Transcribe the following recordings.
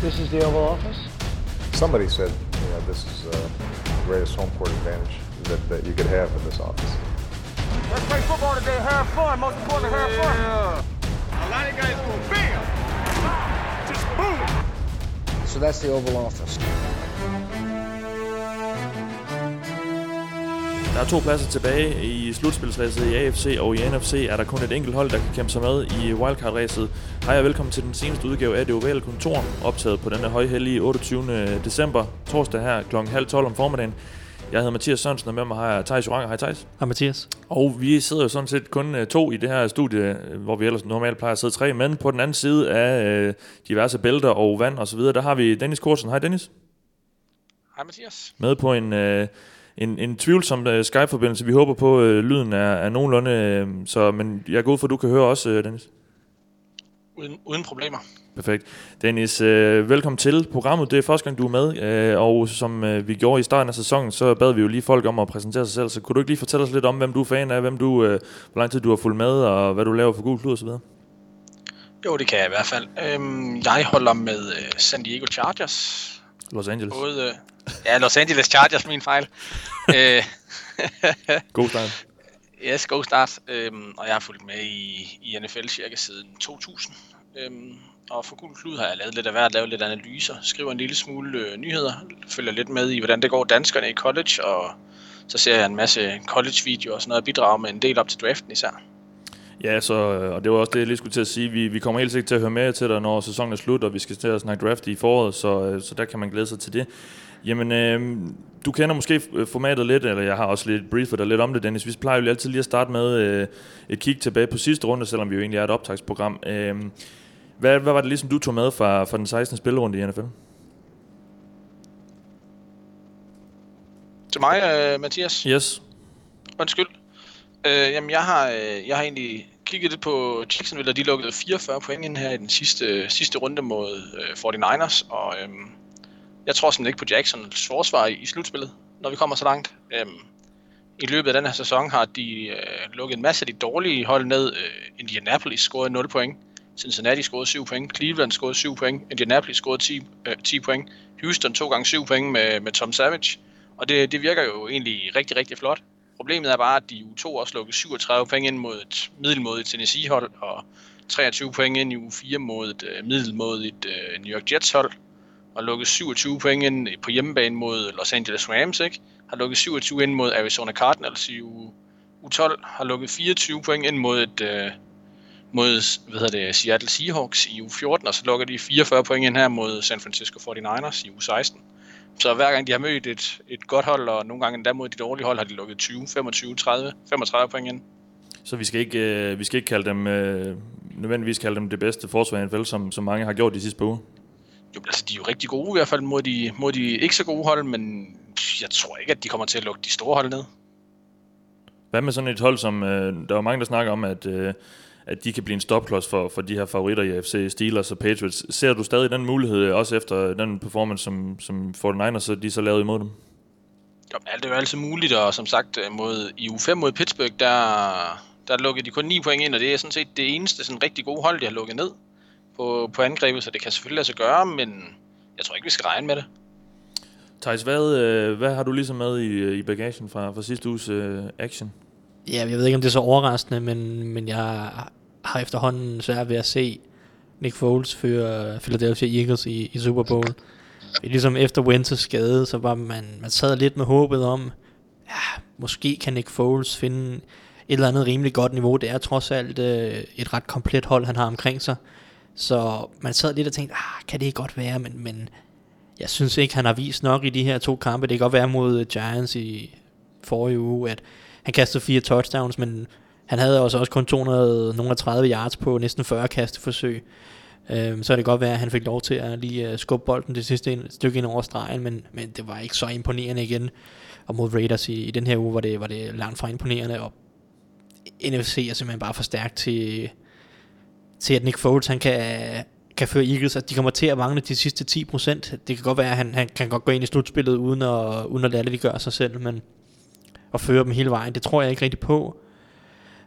This is the Oval Office. Somebody said, you know, this is uh, the greatest home court advantage that, that you could have in this office. Let's play football today. Have fun. Most important, have fun. A lot of guys go bam, just boom. So that's the Oval Office. Der er to pladser tilbage i slutspilsræset i AFC, og i NFC er der kun et enkelt hold, der kan kæmpe sig med i wildcard-ræset. Hej og velkommen til den seneste udgave af det ovale kontor, optaget på denne højhellige 28. december, torsdag her kl. halv 12 om formiddagen. Jeg hedder Mathias Sørensen, og med mig har jeg Thijs Joranger. Hej Thijs. Hej Mathias. Og vi sidder jo sådan set kun øh, to i det her studie, øh, hvor vi ellers normalt plejer at sidde tre, men på den anden side af øh, diverse bælter og vand og så videre, der har vi Dennis Korsen. Hej Dennis. Hej Mathias. Med på en, øh, en, en tvivlsom øh, Skype-forbindelse. Vi håber på, at øh, lyden er, er nogenlunde, øh, så, men jeg går ud for, at du kan høre også, øh, Dennis. Uden, uden problemer. Perfekt. Dennis, øh, velkommen til programmet. Det er første gang, du er med, øh, og som øh, vi gjorde i starten af sæsonen, så bad vi jo lige folk om at præsentere sig selv. Så kunne du ikke lige fortælle os lidt om, hvem du er fan af, hvem du, øh, hvor lang tid du har fulgt med, og hvad du laver for gul klud osv.? Jo, det kan jeg i hvert fald. Øhm, jeg holder med øh, San Diego Chargers. Los Angeles. Både, øh, ja, Los Angeles Chargers, min fejl. øh, God start. yes, god start. Øhm, og jeg har fulgt med i, i NFL cirka siden 2000. Øhm, og for gul klud har jeg lavet lidt af hvert, lavet lidt analyser, skriver en lille smule øh, nyheder, følger lidt med i, hvordan det går danskerne i college, og så ser jeg en masse college-videoer og sådan noget, og bidrager med en del op til draften især. Ja, så, øh, og det var også det, jeg lige skulle til at sige. Vi, vi kommer helt sikkert til at høre mere til dig, når sæsonen er slut, og vi skal til at snakke draft i foråret, så, øh, så der kan man glæde sig til det. Jamen, øh, du kender måske formatet lidt, eller jeg har også lidt briefet dig lidt om det, Dennis. Vi plejer jo altid lige at starte med øh, et kig tilbage på sidste runde, selvom vi jo egentlig er et optagsprogram. Øh, hvad, hvad var det ligesom, du tog med fra, fra den 16. spillerunde i NFL? Til mig, øh, Mathias. Yes. Undskyld. Øh, jamen, jeg har, øh, jeg har egentlig kigget lidt på Jacksonville, og de lukkede 44 point ind her i den sidste, sidste runde mod øh, 49ers, og øh, jeg tror simpelthen ikke på Jacksons forsvar i, i slutspillet, når vi kommer så langt. Øhm, I løbet af den her sæson har de øh, lukket en masse af de dårlige hold ned. Øh, Indianapolis scorede 0 point, Cincinnati scorede 7 point, Cleveland scorede 7 point, Indianapolis scorede 10, øh, 10 point, Houston to gange 7 point med, med Tom Savage, og det, det virker jo egentlig rigtig, rigtig flot. Problemet er bare, at de i U2 også lukkede 37 point ind mod et middelmodigt Tennessee-hold, og 23 point ind i U4 mod et øh, uh, middelmodigt øh, New York Jets-hold, har lukket 27 point ind på hjemmebane mod Los Angeles Rams, ikke? Har lukket 27 ind mod Arizona Cardinals i U, U12, har lukket 24 point ind mod et øh, mod hvad hedder det, Seattle Seahawks i U14, og så lukker de 44 point ind her mod San Francisco 49ers i U16. Så hver gang de har mødt et, et godt hold, og nogle gange endda mod de dårlige hold, har de lukket 20, 25, 30, 35 point ind. Så vi skal ikke, øh, vi skal ikke kalde dem, øh, nødvendigvis kalde dem det bedste forsvar i NFL, som, som mange har gjort de sidste par uger? Jo, altså de er jo rigtig gode i hvert fald mod de, mod de ikke så gode hold, men jeg tror ikke, at de kommer til at lukke de store hold ned. Hvad med sådan et hold, som øh, der er mange, der snakker om, at, øh, at de kan blive en stopklods for, for de her favoritter i AFC, Steelers og Patriots. Ser du stadig den mulighed, også efter den performance, som, som 49ers så de så lavede imod dem? Jo, alt er jo altid muligt, og som sagt, mod, i U5 mod Pittsburgh, der, der lukkede de kun 9 point ind, og det er sådan set det eneste sådan rigtig gode hold, de har lukket ned på, på angrebet, så det kan selvfølgelig lade sig gøre, men jeg tror ikke, vi skal regne med det. Thijs, hvad, øh, hvad har du ligesom med i, i bagagen fra, fra sidste uges uh, action? Ja, jeg ved ikke, om det er så overraskende, men, men jeg har efterhånden svært ved at se Nick Foles føre Philadelphia Eagles i, i Super Bowl. Ligesom efter Winters skade, så var man, man sad lidt med håbet om, ja, måske kan Nick Foles finde et eller andet rimelig godt niveau. Det er trods alt øh, et ret komplet hold, han har omkring sig. Så man sad lidt og tænkte, ah, kan det godt være, men, men jeg synes ikke, han har vist nok i de her to kampe. Det kan godt være mod øh, Giants i forrige uge, at han kastede fire touchdowns, men han havde også, også kun 230 yards på næsten 40 kasteforsøg. Øhm, så er det godt være, at han fik lov til at lige øh, skubbe bolden det sidste en, stykke ind over stregen, men, men det var ikke så imponerende igen. Og mod Raiders i, i den her uge var det, var det langt fra imponerende, og NFC er simpelthen bare for stærkt til, til at Nick Foles han kan, kan føre Eagles, at de kommer til at mangle de sidste 10%. Det kan godt være, at han, han kan godt gå ind i slutspillet uden at, uden at lade det gøre sig selv, men at føre dem hele vejen, det tror jeg ikke rigtig på.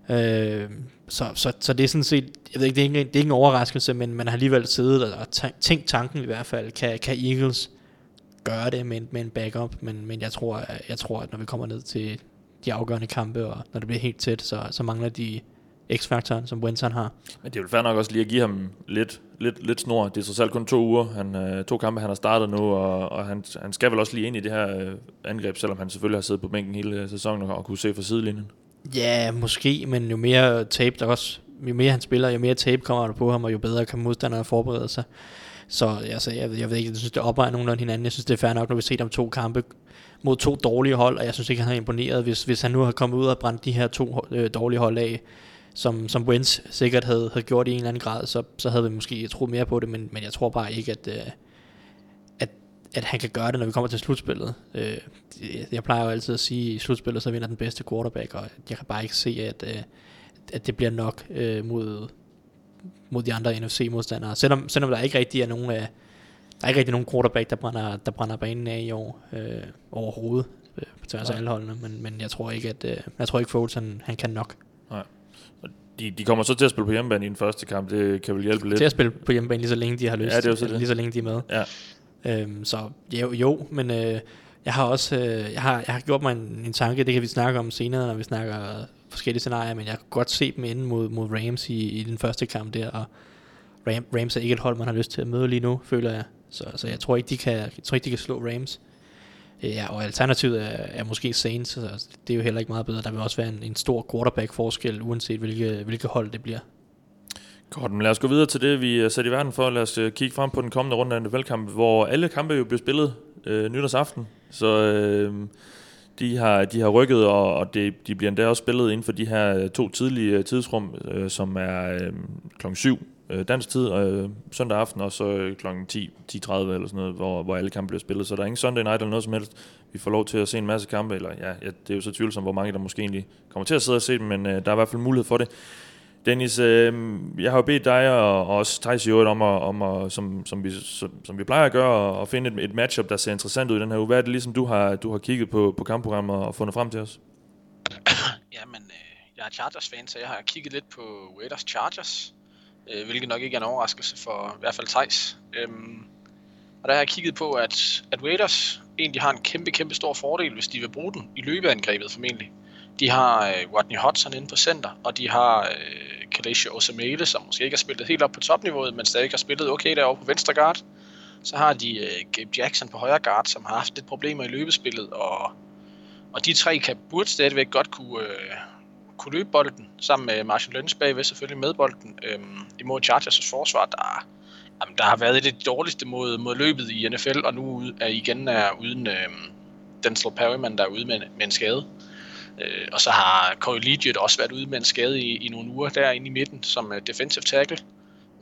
Øh, så, så, så det er sådan set, jeg ved ikke, det er ikke, det er ikke en overraskelse, men man har alligevel siddet og tænkt tanken i hvert fald, kan, kan Eagles gøre det med en, med en backup, men, men jeg, tror, jeg tror, at når vi kommer ned til de afgørende kampe, og når det bliver helt tæt, så, så mangler de X-faktoren, som Winston har. Men det er jo fair nok også lige at give ham lidt, lidt, lidt snor. Det er så selv kun to uger. Han, øh, to kampe, han har startet nu, og, og han, han skal vel også lige ind i det her øh, angreb, selvom han selvfølgelig har siddet på bænken hele øh, sæsonen og, og kunne se fra sidelinjen. Ja, måske, men jo mere tape der også, jo mere han spiller, jo mere tape kommer der på ham, og jo bedre kan modstanderne forberede sig. Så altså, jeg, jeg ved ikke, jeg synes, det opvejer nogenlunde hinanden. Jeg synes, det er fair nok, når vi ser dem to kampe mod to dårlige hold, og jeg synes ikke, han har imponeret, hvis, hvis han nu har kommet ud og brændt de her to øh, dårlige hold af, som, som Wentz sikkert havde, havde gjort i en eller anden grad, så, så havde vi måske troet mere på det, men, men jeg tror bare ikke, at, øh, at, at han kan gøre det, når vi kommer til slutspillet. Øh, jeg plejer jo altid at sige, at i slutspillet så vinder den bedste quarterback, og jeg kan bare ikke se, at, øh, at det bliver nok øh, mod, mod de andre NFC-modstandere. Selvom, selvom der ikke rigtig er nogen af der er ikke rigtig nogen quarterback, der brænder, der brænder banen af i år øh, overhovedet øh, på tværs af alle holdene, men, men jeg tror ikke, at øh, jeg tror ikke Foles, han, han kan nok. Nej. De, de kommer så til at spille på hjemmebane i den første kamp. Det kan vel hjælpe lidt. Til at spille på hjemmebane lige så længe de har lyst. Ja, det er så det. Lige så længe de er med. Ja. Øhm, så jo, jo men øh, jeg har også øh, jeg har, jeg har gjort mig en, en tanke, det kan vi snakke om senere, når vi snakker forskellige scenarier, men jeg kan godt se dem inde mod, mod Rams i, i den første kamp der, og Ram, Rams er ikke et hold, man har lyst til at møde lige nu, føler jeg. Så, så jeg tror ikke, de kan, jeg tror ikke, de kan slå Rams. Ja, og alternativet er, er måske Saints, så det er jo heller ikke meget bedre. Der vil også være en, en stor quarterback-forskel, uanset hvilke, hvilke hold det bliver. Godt, men lad os gå videre til det, vi er sat i verden for. Lad os øh, kigge frem på den kommende runde af NFL-kamp, hvor alle kampe jo bliver spillet øh, nytårsaften. Så øh, de, har, de har rykket, og, og det, de bliver endda også spillet inden for de her øh, to tidlige øh, tidsrum, øh, som er øh, klokken 7 øh, dansk tid øh, søndag aften, og så øh, kl. 10, 10.30 eller sådan noget, hvor, hvor alle kampe bliver spillet. Så der er ingen Sunday night eller noget som helst. Vi får lov til at se en masse kampe, eller ja, ja det er jo så tvivlsomt, hvor mange der måske egentlig kommer til at sidde og se dem, men øh, der er i hvert fald mulighed for det. Dennis, øh, jeg har jo bedt dig og, og også Thijs i øvrigt om, at, om at, som, som, vi, som, som vi plejer at gøre, at finde et, et matchup, der ser interessant ud i den her uge. Hvad er det ligesom, du har, du har kigget på, på kampprogrammet og fundet frem til os? Jamen, øh, jeg er Chargers-fan, så jeg har kigget lidt på Raiders Chargers øh, hvilket nok ikke er en overraskelse for i hvert fald Thijs. Øhm, og der har jeg kigget på, at, at Raiders egentlig har en kæmpe, kæmpe stor fordel, hvis de vil bruge den i løbeangrebet formentlig. De har øh, Rodney Hudson inde på center, og de har øh, Kalesha Osamele, som måske ikke har spillet helt op på topniveauet, men stadig har spillet okay derovre på venstre guard. Så har de øh, Gabe Jackson på højre guard, som har haft lidt problemer i løbespillet, og, og de tre kan burde stadigvæk godt kunne, øh, kunne løbe bolden, sammen med Marshall Lynch bagved selvfølgelig med bolden, øhm, imod Chargers' forsvar, der, jamen, der har været det dårligste mod, mod løbet i NFL, og nu er igen er uden øhm, Denzel Perryman, der er ude med, med en skade. Øh, og så har Corey Legiot også været ude med en skade i, i nogle uger derinde i midten som uh, defensive tackle.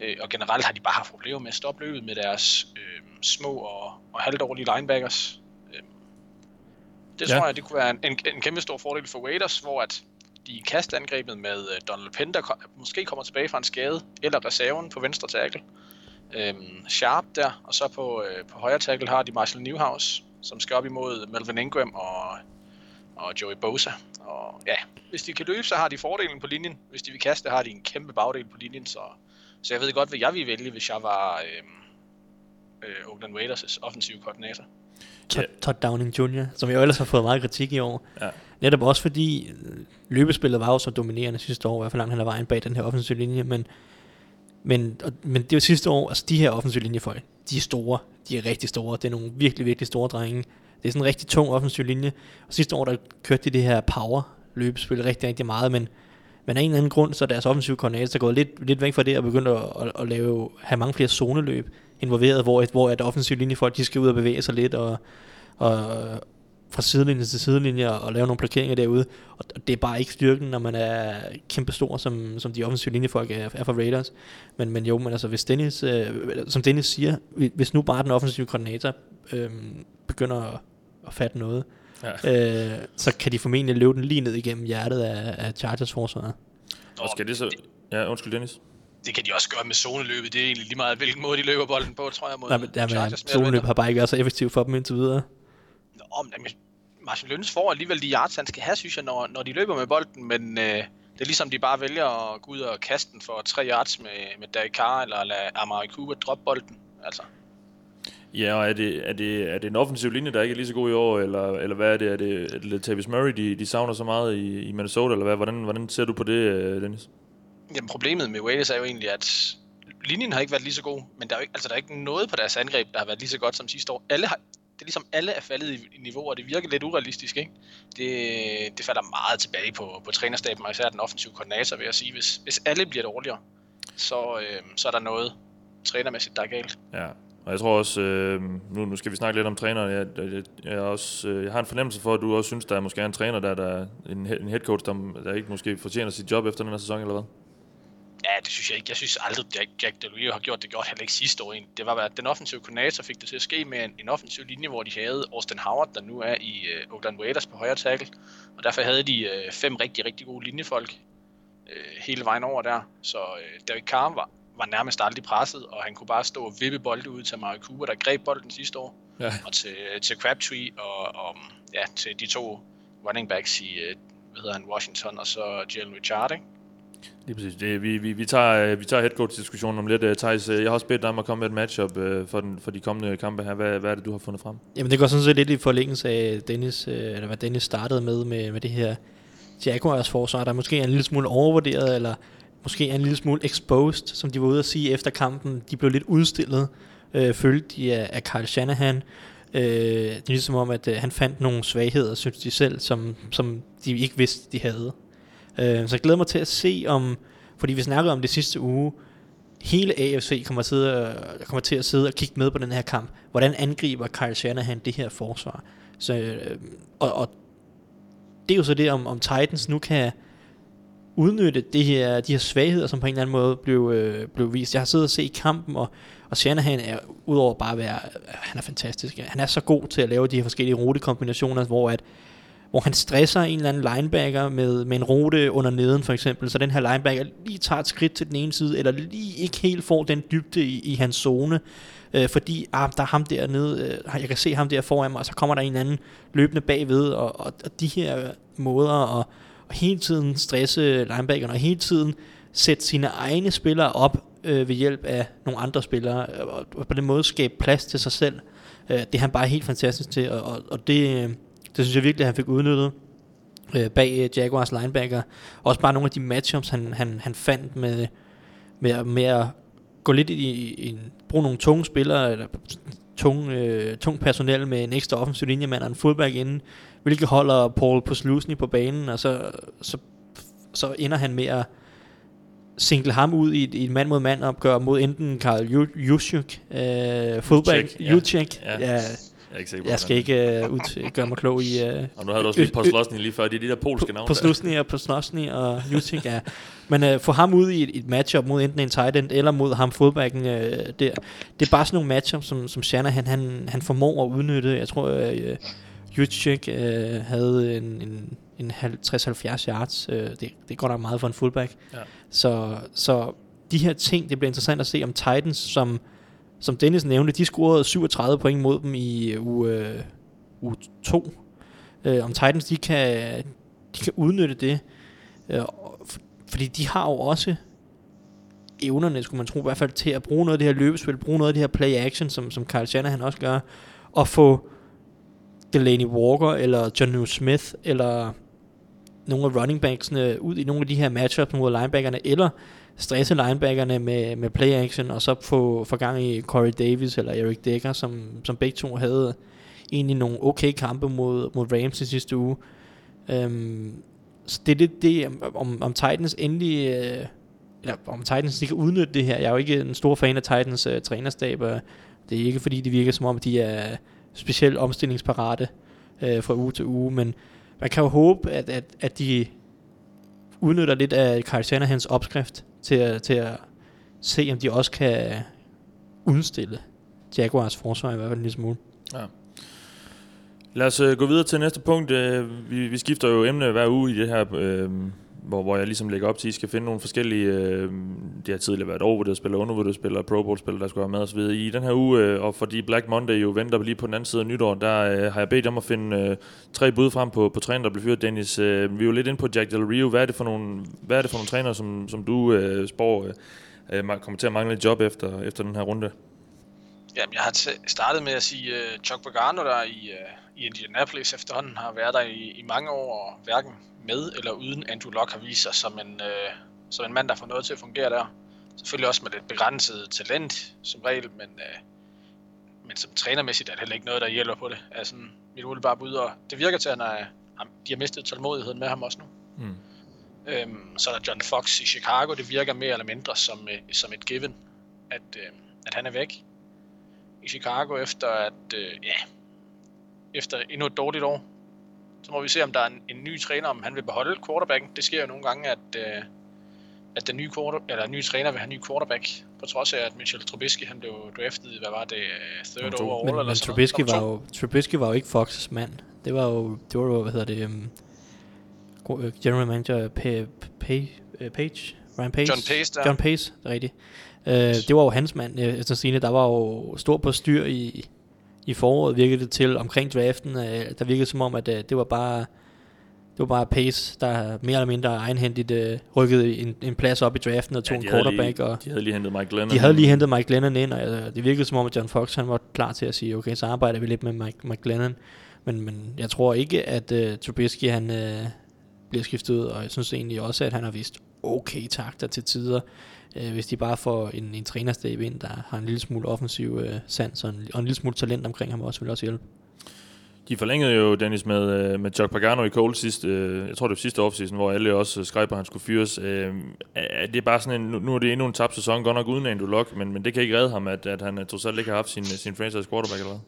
Øh, og generelt har de bare haft problemer med at stoppe løbet med deres øh, små og, og halvdårlige linebackers. Øh, det ja. tror jeg, det kunne være en, en, en kæmpe stor fordel for Raiders, hvor at i kastangrebet med øh, Donald Penn, der måske kommer tilbage fra en skade, eller reserven på venstre tackle. Øhm, Sharp der, og så på, øh, på højre tackle har de Marshall Newhouse, som skal op imod Melvin Ingram og, og Joey Bosa. Og ja, hvis de kan løbe, så har de fordelen på linjen. Hvis de vil kaste, har de en kæmpe bagdel på linjen, så, så jeg ved godt, hvad jeg ville vælge, hvis jeg var øh, øh, Oakland Raiders' offensive koordinator. Todd, Todd Downing Jr., som jeg ellers har fået meget kritik i år. Ja. Netop også fordi øh, løbespillet var jo så dominerende sidste år, i hvert fald langt hen ad vejen bag den her offensive linje, men, men, og, men det var sidste år, altså de her offensive linjefolk, de er store, de er rigtig store, det er nogle virkelig, virkelig store drenge. Det er sådan en rigtig tung offensiv linje, og sidste år der kørte de det her power løbespil rigtig, rigtig meget, men, men af en eller anden grund, så er deres offensive koordinator gået lidt, lidt væk fra det og begyndt at, at, at lave, have mange flere zoneløb involveret, hvor, hvor at offensiv linjefolk, de skal ud og bevæge sig lidt, og, og fra sidelinje til sidelinje og lave nogle blokeringer derude. Og det er bare ikke styrken, når man er kæmpe stor, som, som de offensive linjefolk er, er for Raiders. Men, men jo, men altså hvis Dennis, øh, som Dennis siger, hvis nu bare den offensive koordinator øh, begynder at, at fatte noget, ja. øh, så kan de formentlig løbe den lige ned igennem hjertet af, af Chargers forsvaret. Og skal det så... Ja, undskyld Dennis det kan de også gøre med zoneløbet. Det er egentlig lige meget, hvilken måde de løber bolden på, tror jeg. Mod Nej, men, ja, men zoneløb har bare ikke været så effektivt for dem indtil videre. Nå, men Martin Lønnes får alligevel de yards, han skal have, synes jeg, når, når de løber med bolden, men øh, det er ligesom, de bare vælger at gå ud og kaste den for tre yards med, med Derek Carr, eller lade Amari Cooper droppe bolden. Altså, Ja, og er det, er, det, er det en offensiv linje, der ikke er lige så god i år, eller, eller hvad er det? Er det, er det Latavius Murray, de, de savner så meget i, i Minnesota, eller hvad? Hvordan, hvordan ser du på det, øh, Dennis? Jamen, problemet med Wales er jo egentlig, at linjen har ikke været lige så god, men der er jo ikke, altså, der er ikke noget på deres angreb, der har været lige så godt som sidste år. Alle har, det er ligesom alle er faldet i, i niveau, og det virker lidt urealistisk, ikke? Det, det falder meget tilbage på, på trænerstaben, og især den offensive koordinator, vil jeg sige. Hvis, hvis alle bliver dårligere, så, øh, så er der noget trænermæssigt, der er galt. Ja, og jeg tror også, øh, nu, nu skal vi snakke lidt om træneren, jeg, jeg, jeg, er også, øh, jeg har en fornemmelse for, at du også synes, der er måske er en træner, der, der er en, en head coach, der, der ikke måske fortjener sit job efter den her sæson, eller hvad? Ja, det synes jeg ikke. Jeg synes aldrig, Jack, Jack Del har gjort det godt, heller ikke sidste år. egentlig. Det var, at den offensive koordinator fik det til at ske med en, en offensiv linje, hvor de havde Austin Howard, der nu er i øh, Oakland Raiders på højre tackle. Og derfor havde de øh, fem rigtig, rigtig gode linjefolk øh, hele vejen over der. Så øh, Derek Carr var, var nærmest aldrig presset, og han kunne bare stå og vippe bolde ud til Mario Cooper, der greb bolden sidste år. Ja. Og til, til Crabtree og, og ja, til de to running backs i, uh, hvad hedder han, Washington, og så Jalen Richard, ikke? Lige præcis. Det, vi, vi, vi tager, øh, vi tager headcoach-diskussionen om lidt. Uh, Thijs, jeg har også bedt dig om at komme med et matchup for, den, for de kommende kampe her. Hvad, hvad er det, du har fundet frem? Jamen det går sådan set lidt i forlængelse af Dennis, øh, eller hvad Dennis startede med, med, med det her Jaguars forsvar, der måske er en lille smule overvurderet, eller måske er en lille smule exposed, som de var ude at sige efter kampen. De blev lidt udstillet, øh, følte de af, af Carl Shanahan. Øh, det er ligesom om, at øh, han fandt nogle svagheder, synes de selv, som, som de ikke vidste, de havde. Øh, så jeg glæder mig til at se om, fordi vi snakkede om det sidste uge, hele AFC kommer til, at, kommer til at sidde og kigge med på den her kamp. Hvordan angriber Kyle Shanahan det her forsvar? Så, øh, og, og det er jo så det, om, om Titans nu kan udnytte det her, de her svagheder, som på en eller anden måde blev, øh, blev vist. Jeg har siddet og set kampen, og, og Shanahan er, udover bare at være, han er fantastisk, han er så god til at lave de her forskellige rutekombinationer, hvor at hvor han stresser en eller anden linebacker med, med en rute under neden for eksempel, så den her linebacker lige tager et skridt til den ene side, eller lige ikke helt får den dybde i, i hans zone, øh, fordi ah, der er ham dernede, øh, jeg kan se ham der foran mig, og så kommer der en anden løbende bagved, og, og, og de her måder at, hele tiden stresse linebackerne, og hele tiden sætte sine egne spillere op øh, ved hjælp af nogle andre spillere, øh, og, på den måde skabe plads til sig selv. Øh, det er han bare helt fantastisk til, og, og, og det, øh, det synes jeg virkelig, at han fik udnyttet øh, bag øh, Jaguars linebacker. Også bare nogle af de matchups, han, han, han fandt med, med, med at gå lidt i, i en, bruge nogle tunge spillere, eller tung, øh, tung personel med en ekstra offensiv linjemand og en fullback inden, hvilket holder Paul på slusen på banen, og så, så, så ender han med at single ham ud i et, i et mand mod mand opgør mod enten Karl Juszczyk, øh, fullback, ja. Juszczyk, Ja. ja. Jeg er ikke sikker på, Jeg skal ikke uh, ud, gøre mig klog i... Uh, Og nu havde du også lige på slåsning lige før. Det er de der polske navne. Slusny og på Snosny og Jutik, ja. Men uh, få ham ud i et, et matchup mod enten en tight end eller mod ham fodbacken uh, der. Det er bare sådan nogle matchups, som, som Shanahan han, han formår at udnytte. Jeg tror, uh, Jutik uh, havde en, en, en 50-70 yards. Uh, det, det går nok meget for en fullback. Ja. Så, så de her ting, det bliver interessant at se om Titans, som, som Dennis nævnte, de scorede 37 point mod dem i uge, uge 2. Øh, om Titans, de kan, de kan udnytte det. Øh, fordi de har jo også evnerne, skulle man tro, i hvert fald til at bruge noget af det her løbespil, bruge noget af det her play action, som, som Kyle Shanahan også gør, og få Delaney Walker, eller John Smith, eller nogle af running backsene ud i nogle af de her matchups mod linebackerne, eller stresse linebackerne med, med play action, og så få, få gang i Corey Davis eller Eric Decker, som, som begge to havde egentlig nogle okay kampe mod, mod Rams i sidste uge. Um, så det er det, det om, om Titans endelig, øh, eller om Titans de kan udnytte det her. Jeg er jo ikke en stor fan af Titans øh, trænerstab, og det er ikke fordi, det virker som om, de er specielt omstillingsparate øh, fra uge til uge, men man kan jo håbe, at, at, at de udnytter lidt af Kyle Shanahans opskrift til at, til at se, om de også kan udstille Jaguars forsvar i hvert fald en lille smule. Ja. Lad os øh, gå videre til næste punkt. Øh, vi, vi skifter jo emne hver uge i det her, øh, hvor, hvor jeg ligesom lægger op til, at I skal finde nogle forskellige, øh, det har tidligere været overvurderet spillere, undervurderet spillere, Pro Bowl spillere, der skulle være med osv. I den her uge, øh, og fordi Black Monday jo venter lige på den anden side af nytår, der øh, har jeg bedt om at finde øh, tre bud frem på, på træner, der bliver fyret. Dennis, øh, vi er jo lidt inde på Jack Del Rio. Hvad er det for nogle, hvad er det for nogle træner, som, som du øh, spår øh, øh, kommer til at mangle et job efter, efter den her runde? Jamen, jeg har t- startet med at sige uh, Chuck Pagano, der i, uh, i Indianapolis efterhånden har været der i, i mange år, og hverken med eller uden Andrew Luck har vist sig som en, uh, som en mand, der får noget til at fungere der. Selvfølgelig også med lidt begrænset talent som regel, men, uh, men som trænermæssigt er det heller ikke noget, der hjælper på det. Altså, mit umiddelbare bud, og det virker til, at han er, han, de har mistet tålmodigheden med ham også nu. Mm. Øhm, så er der John Fox i Chicago, det virker mere eller mindre som, uh, som et given, at, uh, at han er væk i Chicago efter at, øh, ja, efter endnu et dårligt år. Så må vi se, om der er en, en ny træner, om han vil beholde quarterbacken. Det sker jo nogle gange, at, øh, at den nye, quarter, eller nye træner vil have en ny quarterback, på trods af, at Mitchell Trubisky han blev draftet, hvad var det, øh, third overall Men, eller men sådan Trubisky noget. var, jo, Trubisky var jo ikke Fox's mand. Det var jo, det var jo hvad hedder det, um, general manager Page, Page, Ryan Page? John Pace der. John Pace, det er rigtigt. Uh, det var jo hans mand, øh, efter sine. Der var jo stor på styr i, i foråret, virkede det til, omkring draften. Uh, der virkede som om, at uh, det var bare det var bare Pace, der mere eller mindre egenhændigt uh, rykkede en, en plads op i draften og tog de en quarterback. Lige, og de havde lige hentet Mike Glennon. de havde lige hentet Mike Glennon ind, og uh, det virkede som om, at John Fox han var klar til at sige, okay, så arbejder vi lidt med Mike, Mike Glennon. Men, men jeg tror ikke, at uh, Trubisky han uh, bliver skiftet ud, og jeg synes egentlig også, at han har vist okay takter til tider øh, hvis de bare får en, en trænerstab ind, der har en lille smule offensiv øh, sans og en, og en lille smule talent omkring ham også, vil også hjælpe. De forlængede jo, Dennis, med, øh, med Chuck Pagano i Cole sidste, øh, jeg tror det var sidste offseason, hvor alle også øh, skrev på, at han skulle fyres. Øh, er det bare sådan en, nu- er det endnu en tabt sæson, godt nok uden Andrew Luck, men, men det kan ikke redde ham, at, at han øh, trods alt ikke har haft sin, sin franchise quarterback eller hvad?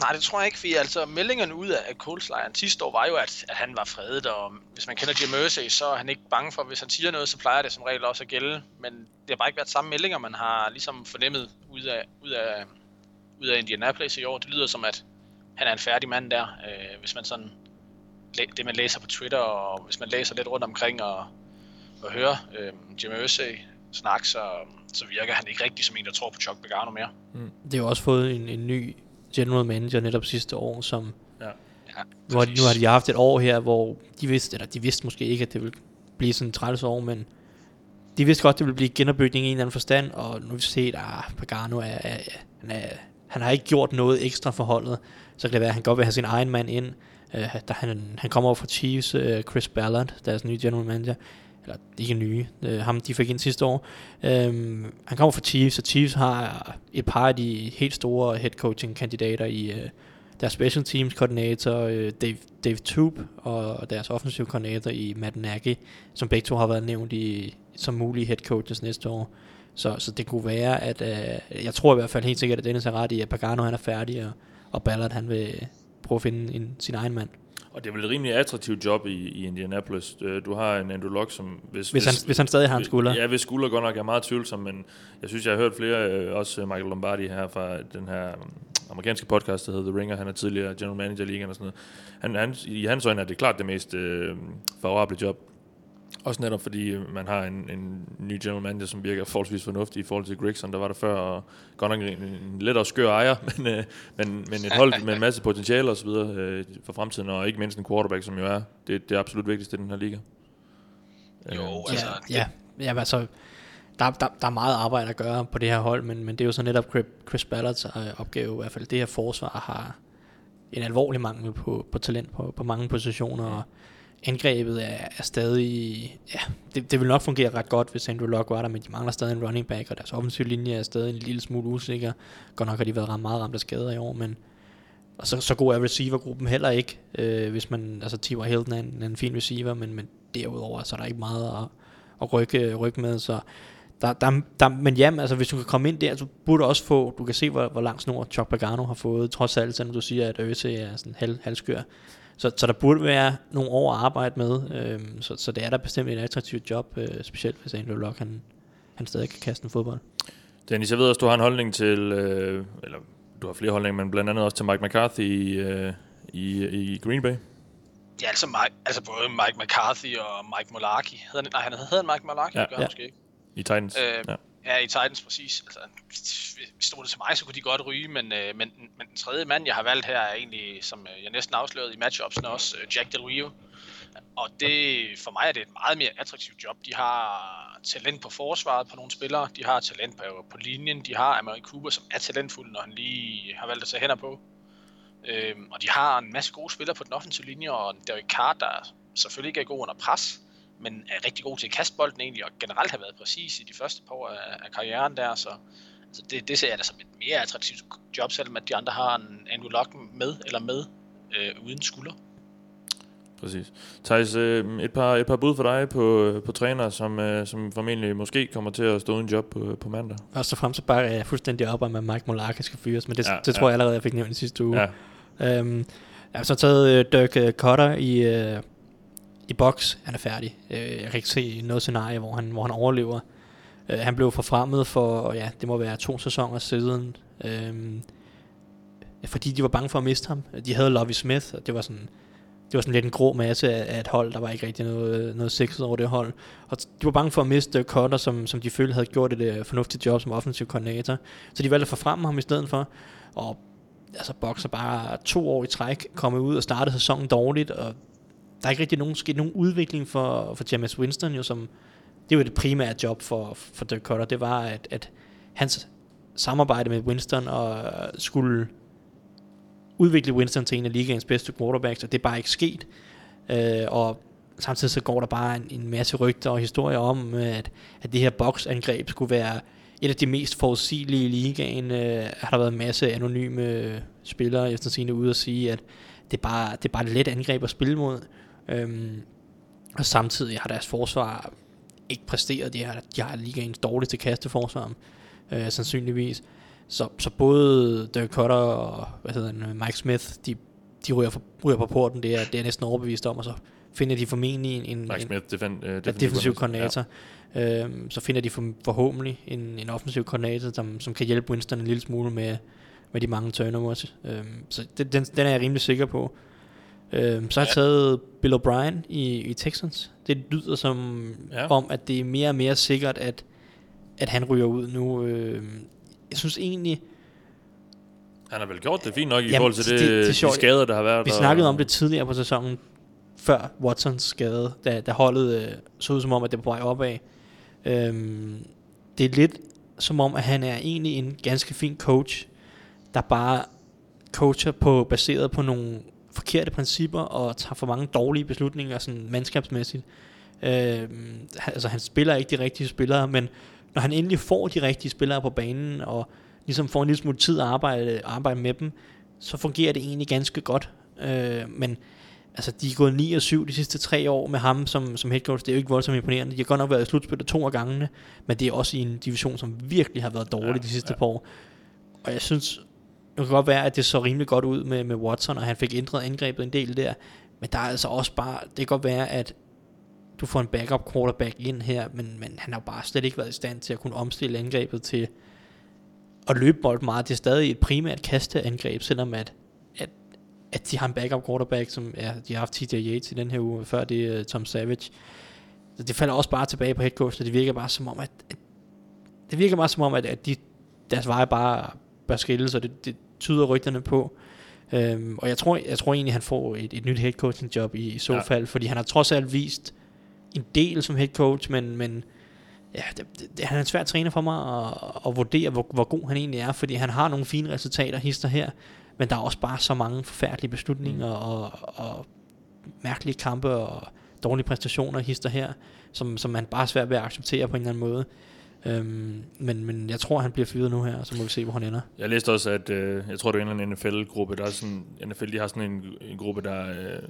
Nej, det tror jeg ikke, fordi altså meldingerne ud af Coleslejren sidste år var jo, at, at han var fredet, og hvis man kender Jim Irsay, så er han ikke bange for, hvis han siger noget, så plejer det som regel også at gælde, men det har bare ikke været samme meldinger, man har ligesom fornemmet ud af, ud af, ud af Indianapolis i år. Det lyder som, at han er en færdig mand der, øh, hvis man sådan, det man læser på Twitter, og hvis man læser lidt rundt omkring og, og hører øh, Jim Irsay snakke, så, så virker han ikke rigtig som en, der tror på Chuck Pagano mere. Mm. Det har jo også fået en, en ny general manager netop sidste år, som Ja. Ja, Nu har, de, nu har de haft et år her, hvor de vidste, eller de vidste måske ikke, at det ville blive sådan et træls år, men de vidste godt, at det ville blive genopbygning i en eller anden forstand, og nu har vi set, at ah, Pagano er, er, han, er, han har ikke gjort noget ekstra for holdet, så kan det være, at han godt vil have sin egen mand ind. Uh, der han, han kommer over fra Chiefs, uh, Chris Ballard, deres nye general manager, eller ikke nye, øh, ham de fik ind sidste år. Øhm, han kommer fra Chiefs, og Chiefs har et par af de helt store head coaching kandidater i, øh, deres special teams koordinator øh, Dave, Dave Toop og deres offensive koordinator i Matt Nagy, som begge to har været nævnt i, som mulige head coaches næste år. Så, så det kunne være, at øh, jeg tror i hvert fald helt sikkert, at Dennis er ret i, at Pagano han er færdig, og, og Ballard han vil prøve at finde en, sin egen mand. Og det er vel et rimelig attraktivt job i, i Indianapolis. Øh, Du har en Andrew Luck, som... Hvis, Hvis han, hvis han stadig har en skulder. Ja, hvis skulder godt nok er meget tvivlsom, men jeg synes, jeg har hørt flere, øh, også Michael Lombardi her fra den her amerikanske podcast, der hedder The Ringer, han er tidligere general manager i ligaen og sådan noget. Han, han, I hans øjne er det klart det mest øh, favorable job. Også netop fordi øh, man har en, en ny general manager, som virker forholdsvis fornuftig i forhold til Grigson, der var der før, og godt nok en, en lidt også skør ejer, men, øh, men, men et hold med en masse potentiale og så videre øh, for fremtiden, og ikke mindst en quarterback, som jo er det, det absolut vigtigste i den her liga. Jo, Øh, altså, ja, ja, ja, altså, der, der, der er meget arbejde at gøre på det her hold, men, men det er jo så netop Chris, Chris Ballards øh, opgave, i hvert fald det her forsvar har en alvorlig mangel på, på talent på, på mange positioner, og angrebet er, er stadig, ja, det, det vil nok fungere ret godt, hvis Andrew Luck var der, men de mangler stadig en running back, og deres offensive linje er stadig en lille smule usikker. Godt nok har de været ramt, meget ramt af skader i år, men og så, så god er receivergruppen heller ikke, øh, hvis man, altså Tiber Hilton er en, en fin receiver, men, men derudover så er der ikke meget at, at rykke, rykke med, så der, der, der, men ja, altså hvis du kan komme ind der, så burde du også få, du kan se, hvor, hvor lang snor Chuck Pagano har fået, trods alt, selvom du siger, at Øse er sådan halv, halvskør. Så, så der burde være nogle år at arbejde med, øhm, så, så det er da bestemt et attraktivt job, øh, specielt hvis Andrew Luck, han, han stadig kan kaste en fodbold. Dennis, jeg ved også, du har en holdning til, øh, eller du har flere holdninger, men blandt andet også til Mike McCarthy i, øh, i, i Green Bay. Ja, altså, Mike, altså både Mike McCarthy og Mike Mularkey. Hedder han, nej, han hedder han Mike Mularkey, Ja. ja. gør han Ja. måske ikke. I Titans. Øh, ja. Ja, i Titans præcis. Altså, hvis stod det til mig, så kunne de godt ryge, men, øh, men, men den tredje mand, jeg har valgt her, er egentlig, som øh, jeg næsten afslørede i matchupsene også, øh, Jack Del Rio. Og det, for mig er det et meget mere attraktivt job. De har talent på forsvaret på nogle spillere, de har talent på, på linjen, de har Amari Cooper, som er talentfuld, når han lige har valgt at tage hænder på. Øhm, og de har en masse gode spillere på den offensive linje, og Derek Carr, der selvfølgelig ikke er god under pres, men er rigtig god til at kaste bolden egentlig, og generelt har været præcis i de første par år af, af karrieren der, så altså det, det ser jeg da som et mere attraktivt job, selvom at de andre har en Andrew Luck med eller med øh, uden skulder. Præcis. Thijs, øh, et, par, et par bud for dig på, på træner, som, øh, som formentlig måske kommer til at stå uden job på, på mandag. Først og fremmest så bakker jeg fuldstændig op om, at Mike Mularkey skal fyres, men det, Ja, det tror ja. jeg allerede, jeg fik nævnt i sidste uge. Ja, Øhm, jeg har så taget øh, Dirk øh, Cutter i, øh, i boks. Han er færdig. Øh, jeg kan ikke se noget scenarie, hvor han, hvor han overlever. Øh, han blev forfremmet for, ja, det må være to sæsoner siden. øh, fordi de var bange for at miste ham. De havde Lovie Smith, og det var sådan, det var sådan lidt en grå masse af, af et hold. Der var ikke rigtig noget, noget sexet over det hold. Og de var bange for at miste Cutter, som, som de følte havde gjort et øh, fornuftigt job som offensiv koordinator. Så de valgte at forfremme ham i stedet for. Og altså bokser bare to år i træk kommet ud og startede sæsonen dårligt, og der er ikke rigtig nogen, sket nogen udvikling for, for James Winston, jo, som det var det primære job for, for Dirk Cutter, det var, at, at hans samarbejde med Winston og øh, skulle udvikle Winston til en af ligaens bedste quarterbacks, og det er bare ikke sket. Øh, og samtidig så går der bare en, en masse rygter og historier om, øh, at, at det her boksangreb skulle være et af de mest forudsigelige i ligaen. Øh, har der været en masse anonyme spillere efter sine ude at sige, at det er bare, det er bare et let angreb at spille mod. Øhm, og samtidig har deres forsvar ikke præsteret. De har, de har ligaens dårligste kasteforsvar, øh, sandsynligvis. Så, så både Dirk Cutter og hvad hedder han, Mike Smith, de, de ryger, for, ryger på porten, det er, det er næsten overbevist om, og så finder de formentlig en, en, Mike Smith, defen, øh, ja, defensiv koordinator. Ja. Øhm, så finder de for, forhåbentlig en, en offensiv koordinator, som, som kan hjælpe Winston en lille smule med, med de mange turnovers. Øhm, så det, den, den er jeg rimelig sikker på. Øhm, så har jeg taget Bill O'Brien i, i Texans. Det lyder som Ja. ja. om, at det er mere og mere sikkert, at, at han ryger ud nu. Øhm, jeg synes egentlig, Han har vel gjort det fint nok i Jamen, forhold til det, det- det er de sjovt. skader, der har været. Vi og- snakkede om det tidligere på sæsonen, før Watsons skade, da, da holdet øh, så ud som om, at det var på vej opad. Øhm, det er lidt som om, at han er egentlig en ganske fin coach, der bare coacher på, baseret på nogle forkerte principper og tager for mange dårlige beslutninger sådan mandskabsmæssigt. Han- altså han spiller ikke de rigtige spillere, men når han endelig får de rigtige spillere på banen og ligesom får en lille smule tid at arbejde, arbejde med dem, så fungerer det egentlig ganske godt. Øh, men altså, de er gået 9 og 7 de sidste tre år med ham som, som head coach. Det er jo ikke voldsomt imponerende. De har godt nok været i slutspillet to af gangene, men det er også i en division, som virkelig har været dårlig Ja, de sidste ja. par år. Og jeg synes, nu kan godt være, at det så rimelig godt ud med, med Watson, og han fik ændret angrebet en del der. Men der er altså også bare, det kan godt være, at du får en backup quarterback ind her, men, men han har bare slet ikke været i stand til at kunne omstille angrebet til at løbe bold meget. Det er stadig et primært kasteangreb, selvom at, at, at de har en backup quarterback, som ja, de har haft TJ Yates i den her uge, før det er uh, Tom Savage. Så det falder også bare tilbage på headcoach, og det virker bare som om, at, at det virker bare som om, at, at de, deres veje bare bør skilles, og det, det tyder rygterne på. Øhm, og jeg tror, jeg tror egentlig, han får et, et nyt head coaching job i, i så Ja. fald, fordi han har trods alt vist en del som head coach, men, men ja, det, det, han er en svær træner for mig at, at vurdere, hvor, hvor god han egentlig er, fordi han har nogle fine resultater, hister her, men der er også bare så mange forfærdelige beslutninger Mm. og, og mærkelige kampe og dårlige præstationer, hister her, som, som man bare er svært ved at acceptere på en eller anden måde. Øhm, men, men jeg tror, han bliver fyret nu her, og så må vi se, hvor han ender. Jeg læste også, at øh, jeg tror, det er en eller anden NFL-gruppe. Der er sådan, NFL de har sådan en, en gruppe, der, øh,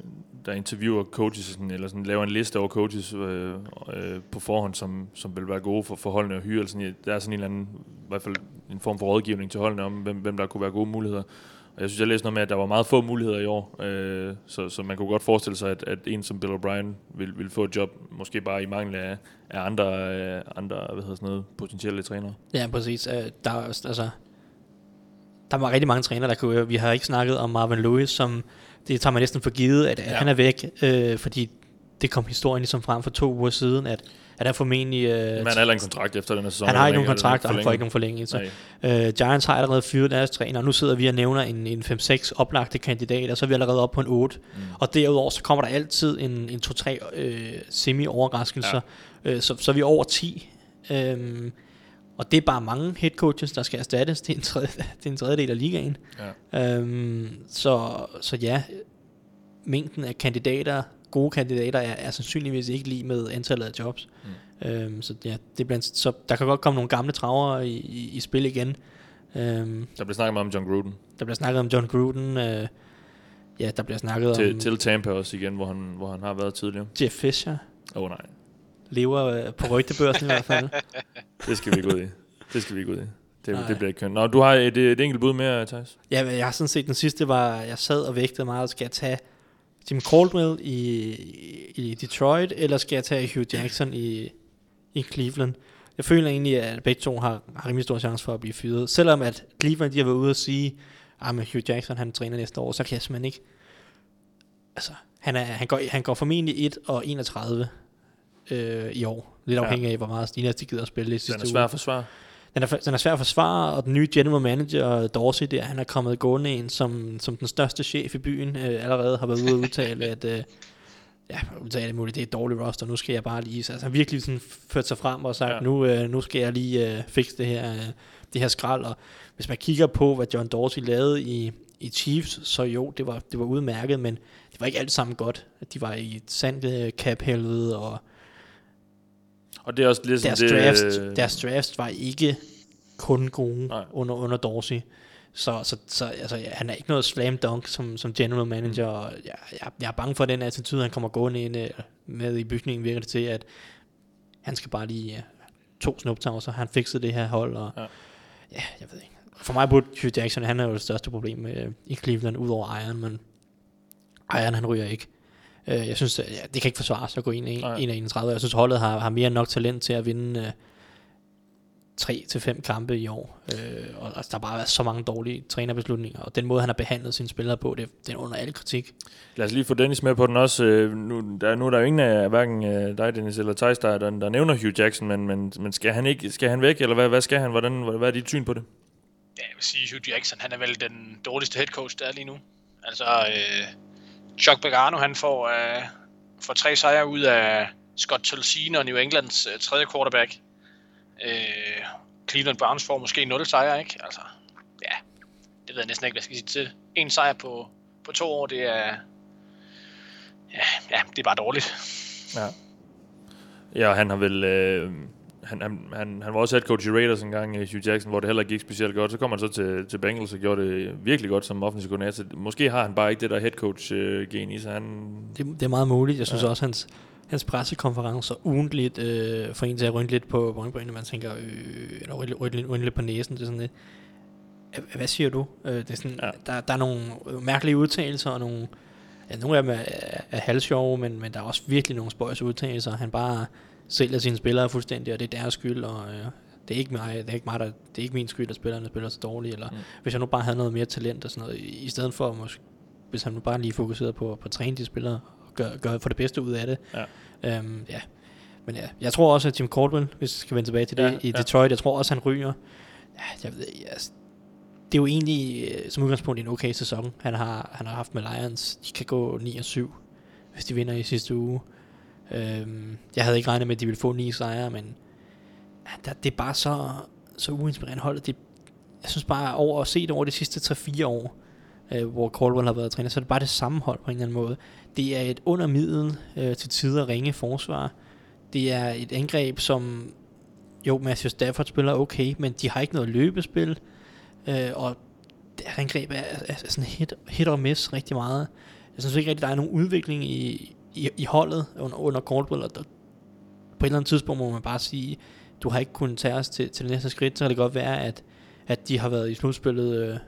der interviewer coaches, sådan, eller sådan, laver en liste over coaches øh, øh, på forhånd, som, som vil være gode for, forholdene og hyre. Eller sådan, der er sådan en eller anden, i hvert fald en form for rådgivning til holdene om, hvem, hvem der kunne være gode muligheder. Og jeg synes, jeg læste noget med, at der var meget få muligheder i år, øh, så, så man kunne godt forestille sig, at, at en som Bill O'Brien vil, vil få et job, måske bare i mangel af, af andre, øh, andre hvad hedder sådan noget, potentielle trænere. Ja, præcis. Øh, Der er, altså, der var rigtig mange trænere, der kunne... Vi har ikke snakket om Marvin Lewis, som det tager man næsten for givet, at, at Ja. han er væk, øh, fordi det kom historien ligesom frem for to uger siden, at, han formentlig... Øh, Men han har heller en kontrakt efter den her sæson. han har ikke nogen kontrakt, og han får ikke nogen forlængelse. Nej. Øh, Giants har allerede fyret deres træner, og nu sidder vi og nævner en, en 5-6 oplagte kandidater, så er vi allerede oppe på en 8. Mm. Og derudover så kommer der altid en, en 2-3 øh, semi-overraskelser, ja. øh, så, så er vi over 10. Øhm, og det er bare mange head coaches, der skal erstattes. Det er en, tredje, det er en tredjedel af ligaen. Ja. Øhm, så, så ja, mængden af kandidater, gode kandidater, er, er sandsynligvis ikke lige med antallet af jobs. Mm. Øhm, så ja, det bliver, en- så der kan godt komme nogle gamle travere i, i, i spil igen. Øhm, Der blev snakket meget om John Gruden. der bliver snakket om John Gruden. Øh, ja, der bliver snakket Til, om til Tampa også igen, hvor han, hvor han har været tidligere. Jeff Fisher. Åh oh, nej, Lever øh, på rygtebørsen i hvert fald. det skal vi ikke ud i. Det skal vi ikke ud i. Det, Nej. det bliver ikke kønt. Nå, du har et, et enkelt bud mere, Thijs. Ja, jeg har sådan set, den sidste var, jeg sad og vægtede meget, skal jeg tage Jim Caldwell i, i Detroit, eller skal jeg tage Hugh Jackson i, i Cleveland? Jeg føler egentlig, at begge to har, har rimelig stor chance for at blive fyret. Selvom at Cleveland, de har været ude og sige, at Hugh Jackson, han træner næste år, så kan jeg simpelthen ikke... Altså, han, er, han, går, han går formentlig 1 og 31 øh, i år. Lidt Ja. afhængig af, hvor meget Steelers de gider at spille i sidste Den er uge. svær at forsvare. Den er, den er svær at forsvare, og den nye general manager, Dorsey, der, han er kommet gående ind som, som den største chef i byen, øh, allerede har været ude og udtale, at øh, ja, udtale det muligt, det er et dårligt roster, nu skal jeg bare lige, så altså, han virkelig sådan ført sig frem og sagt, Ja. nu, øh, nu skal jeg lige øh, fikse det her, øh, det her skrald, og hvis man kigger på, hvad John Dorsey lavede i, i Chiefs, så jo, det var, det var udmærket, men det var ikke alt sammen godt. De var i et sandt øh, og Og det er også lidt deres, sådan, drafts, det, deres drafts var ikke kun gode Nej. under, under Dorsey. Så, så, så altså, ja, han er ikke noget slam dunk som, som general manager. Mm. Og jeg, jeg, jeg er bange for, den attitude, han kommer gående ind øh, med i bygningen, virker det til, at han skal bare lige ja, to snuptavser. Han fikset det her hold. Og, Ja. ja. ja, jeg ved ikke. For mig burde Hugh Jackson, han er jo det største problem øh, i Cleveland, udover Iron, men Iron, han ryger ikke. Øh, jeg synes, ja, det kan ikke forsvares at gå ind i Nej. 31. Jeg synes, holdet har, har mere end nok talent til at vinde øh, 3 til fem kampe i år. Øh, og altså, der har bare været så mange dårlige trænerbeslutninger, og den måde, han har behandlet sine spillere på, det, det er under al kritik. Lad os lige få Dennis med på den også. Øh, Nu, der, nu er der jo ingen af hverken øh, dig, Dennis, eller Thijs, der, der, der nævner Hugh Jackson, men, men, men skal, han ikke, skal han væk, eller hvad, hvad skal han? Hvordan, hvad er dit syn på det? Ja, jeg vil sige, Hugh Jackson, han er vel den dårligste head coach, der er lige nu. Altså, øh, Chuck Pagano, han får, øh, får tre sejre ud af Scott Tolzien og New Englands øh, tredje quarterback. Øh, Cleveland Browns får måske 0 sejre, ikke? Altså, ja, det ved jeg næsten ikke, hvad jeg skal sige til. En sejr på, på to år, det er... Ja, ja, det er bare dårligt. Ja. Ja, han har vel... Øh, han, han, han, han var også head coach i Raiders en gang, øh, Hugh Jackson, hvor det heller ikke gik specielt godt. Så kom han så til, til Bengals og gjorde det virkelig godt som offensiv koordinator. Måske har han bare ikke det der head coach øh, gen i sig. Han, Det, det er meget muligt. Jeg synes Ja. også, hans, hans pressekonferencer ugentligt øh, får en til at rynke lidt på øjenbrynene. Man tænker, øh, eller rynke, rynke, rynke lidt på næsen. Det er sådan lidt, "Hva- hvad siger du? Øh, det er sådan, ja. der, der er nogle mærkelige udtalelser, og nogle, ja, nogle af dem er, er, er halvsjove, men, men der er også virkelig nogle spøjs udtalelser. Han bare sælger sine spillere fuldstændig, og det er deres skyld, og øh, det er ikke mig, det er ikke mig, der, det er ikke min skyld, at spillerne spiller så dårligt, eller Mm. hvis jeg nu bare havde noget mere talent og sådan noget, i, stedet for måske, hvis han nu bare lige fokuserede på, på at træne de spillere, og gøre, gøre få det bedste ud af det. Ja. Øhm, ja. Men ja, jeg tror også, at Jim Caldwell, hvis vi skal vende tilbage til det, Ja, ja, i ja. Detroit, jeg tror også, han ryger. Ja, jeg ved, jeg, det er jo egentlig øh, som udgangspunkt en okay sæson, han har, han har haft med Lions. De kan gå 9 og 7, hvis de vinder i sidste uge. Øhm, jeg havde ikke regnet med, at de ville få ni sejre, men ja, der, det er bare så, så uinspirerende holdet. Det, jeg synes bare, over at se det over de sidste 3-4 år, øh, hvor Caldwell har været træner, så er det bare det samme hold på en eller anden måde. Det er et undermiddel øh, til tider ringe forsvar. Det er et angreb, som jo, Matthew Stafford spiller okay, men de har ikke noget løbespil, øh, og deres angreb er, er, er sådan hit, hit og miss rigtig meget. Jeg synes ikke rigtig, der er nogen udvikling i, i, i holdet under, under Caldwell, og der, på et eller andet tidspunkt må man bare sige, du har ikke kunnet tage os til, til det næste skridt, så kan det godt være, at, at de har været i slutspillet øh,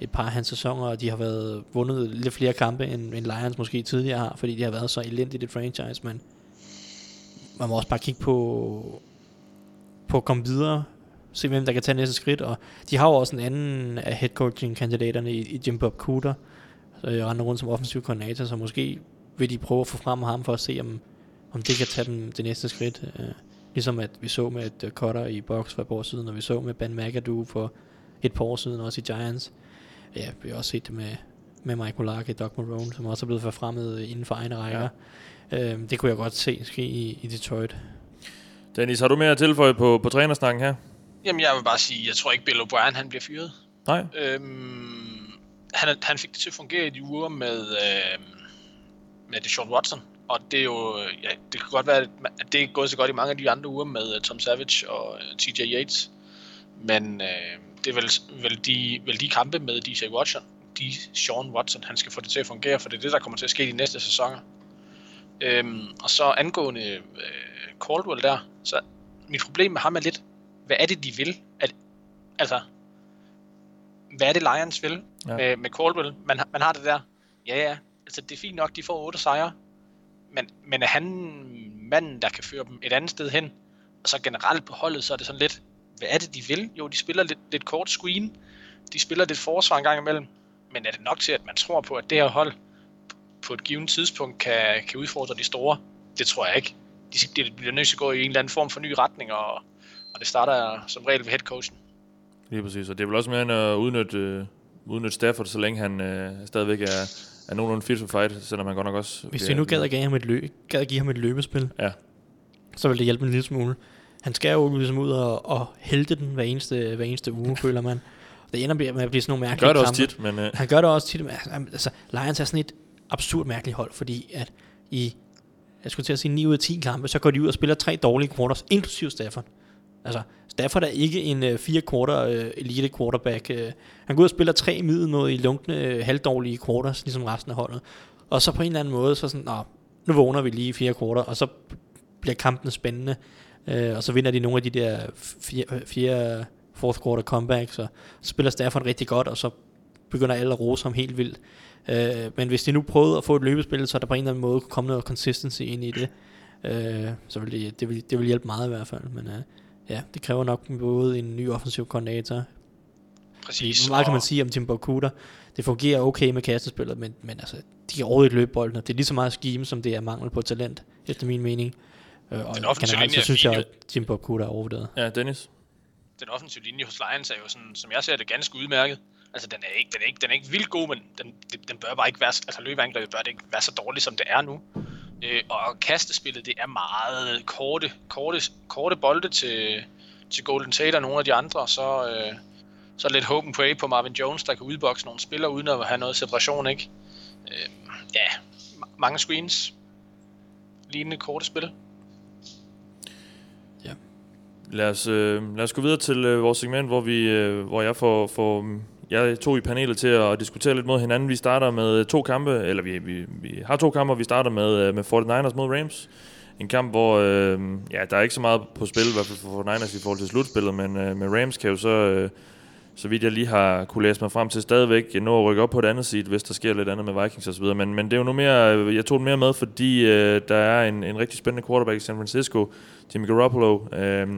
et par af hans sæsoner, og de har været vundet lidt flere kampe, end, end Lions måske tidligere har, fordi de har været så elendigt et franchise, men man må også bare kigge på, på at komme videre se hvem der kan tage næste skridt, og de har jo også en anden af head coaching kandidaterne i, i Jim Bob Cooter, så jeg render rundt som offensiv koordinator, så måske vil de prøve at få frem ham for at se, om, om det kan tage dem det næste skridt. Øh, ligesom at vi så med et uh, cutter i box for et par år siden, og vi så med Ben McAdoo for et par år siden, også i Giants. Ja, vi har også set det med, med Mike Mularke og Doug Marone, som også er blevet forfremmet inden for egne rækker. Ja. Øhm, det kunne jeg godt se ske i, i Detroit. Dennis, har du mere at tilføje på, på trænersnakken her? Jamen, jeg vil bare sige, jeg tror ikke, Bill O'Brien han bliver fyret. Nej. Øhm, han, han fik det til at fungere i de uger med, øh, med Deshaun Watson. Og det er jo, ja, det kan godt være, at det er gået så godt i mange af de andre uger med uh, Tom Savage og øh, TJ Yates. Men øh, det er vel, vel, de, vel de kampe med DJ Watson, de Sean Watson, han skal få det til at fungere, for det er det, der kommer til at ske i de næste sæsoner. Øhm, og så angående øh, Caldwell der, så mit problem med ham er lidt, hvad er det, de vil? At, altså, hvad er det, Lions vil ja. med, med Caldwell? Man, man har det der, ja ja, altså det er fint nok, de får otte sejre, men, men er han manden, der kan føre dem et andet sted hen? Og så generelt på holdet, så er det sådan lidt, hvad er det, de vil? Jo, de spiller lidt, lidt kort screen, de spiller lidt forsvar en gang imellem, men er det nok til, at man tror på, at det her hold på et givet tidspunkt kan, kan udfordre de store? Det tror jeg ikke. De, de bliver nødt til at gå i en eller anden form for ny retning, og, og det starter som regel ved headcoachen. Lige præcis, og det er vel også mere end at udnytte, øh, udnytte Stafford, så længe han øh, stadigvæk er, er nogenlunde fit for fight, selvom han godt nok også... Hvis vi nu gad at give ham et, løb, gad at give ham et løbespil, ja. så vil det hjælpe en lille smule. Han skal jo ligesom ud og, og helte den hver eneste, hver eneste uge, føler man. Det ender med at blive sådan nogle mærkelige Han gør det kampe. også tit, men... Uh... Han gør det også tit. Men, altså, Lions er sådan et absurd mærkeligt hold, fordi at i, jeg skulle til at sige 9 ud af 10 kampe, så går de ud og spiller tre dårlige quarters, inklusive Stafford. Altså, Stafford er ikke en øh, fire quarter øh, elite quarterback. Øh. han går ud og spiller tre noget i lunkne, øh, halvdårlige quarters, ligesom resten af holdet. Og så på en eller anden måde, så sådan, Nå, nu vågner vi lige i fire quarter, og så bliver kampen spændende. Øh, og så vinder de nogle af de der fire, øh, fire øh, fourth quarter comebacks, og så spiller Stafford rigtig godt, og så begynder alle at rose ham helt vildt. Øh, men hvis de nu prøvede at få et løbespil, så der på en eller anden måde kunne komme noget consistency ind i det, øh, så ville det, det, ville, det ville hjælpe meget i hvert fald. Men øh, ja, det kræver nok både en ny offensiv koordinator. Præcis. Hvor meget kan man sige om Tim Bokuda? Det fungerer okay med kastespillet, men, men altså, de kan overhovedet løbe bolden, og det er lige så meget scheme, som det er mangel på talent, efter min mening. Uh, og generelt, så synes jeg, at Tim Bokuda er overvurderet. Ja, Dennis? Den offensive linje hos Lions er jo sådan, som jeg ser det, ganske udmærket. Altså, den er ikke, den er ikke, den er ikke vildt god, men den, den bør bare ikke være, altså løbeangrebet bør det ikke være så dårligt, som det er nu. Øh, og kastespillet, det er meget korte, korte, korte bolde til, til Golden Tate og nogle af de andre, så, øh, så lidt hope and pray på Marvin Jones, der kan udbokse nogle spillere uden at have noget separation, ikke? Øh, ja, mange screens, lignende korte spil. Ja. Lad os, øh, lad os gå videre til øh, vores segment, hvor, vi, øh, hvor jeg får, får jeg tog i panelet til at diskutere lidt mod hinanden. Vi starter med to kampe, eller vi, vi, vi har to kampe, og vi starter med, øh, med 49ers mod Rams. En kamp, hvor øh, ja, der er ikke så meget på spil, i hvert fald for 49ers i forhold til slutspillet, men øh, med Rams kan jo så, øh, så vidt jeg lige har kunne læse mig frem til, stadigvæk nå at rykke op på et andet side, hvis der sker lidt andet med Vikings osv. Men, men det er jo nu mere, øh, jeg tog den mere med, fordi øh, der er en, en rigtig spændende quarterback i San Francisco, Jimmy Garoppolo. Øh,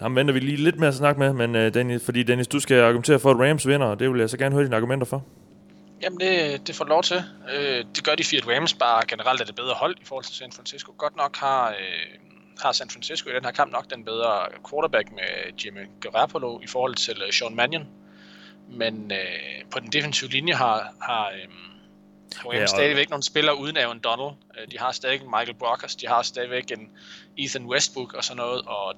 ham venter vi lige lidt mere at snakke med, men uh, Dennis, fordi Dennis, du skal argumentere for, at Rams vinder, og det vil jeg så gerne høre dine argumenter for. Jamen, det, det får lov til. Øh, det gør de, fordi at Rams bare generelt er det bedre hold i forhold til San Francisco. Godt nok har, øh, har San Francisco i den her kamp nok den bedre quarterback med Jimmy Garoppolo i forhold til øh, Sean Mannion. Men øh, på den defensive linje har, har øh, Rams ja, og... stadigvæk nogle spillere uden Aaron Donald. Øh, de har stadig Michael Brockers, de har stadigvæk en Ethan Westbrook og sådan noget, og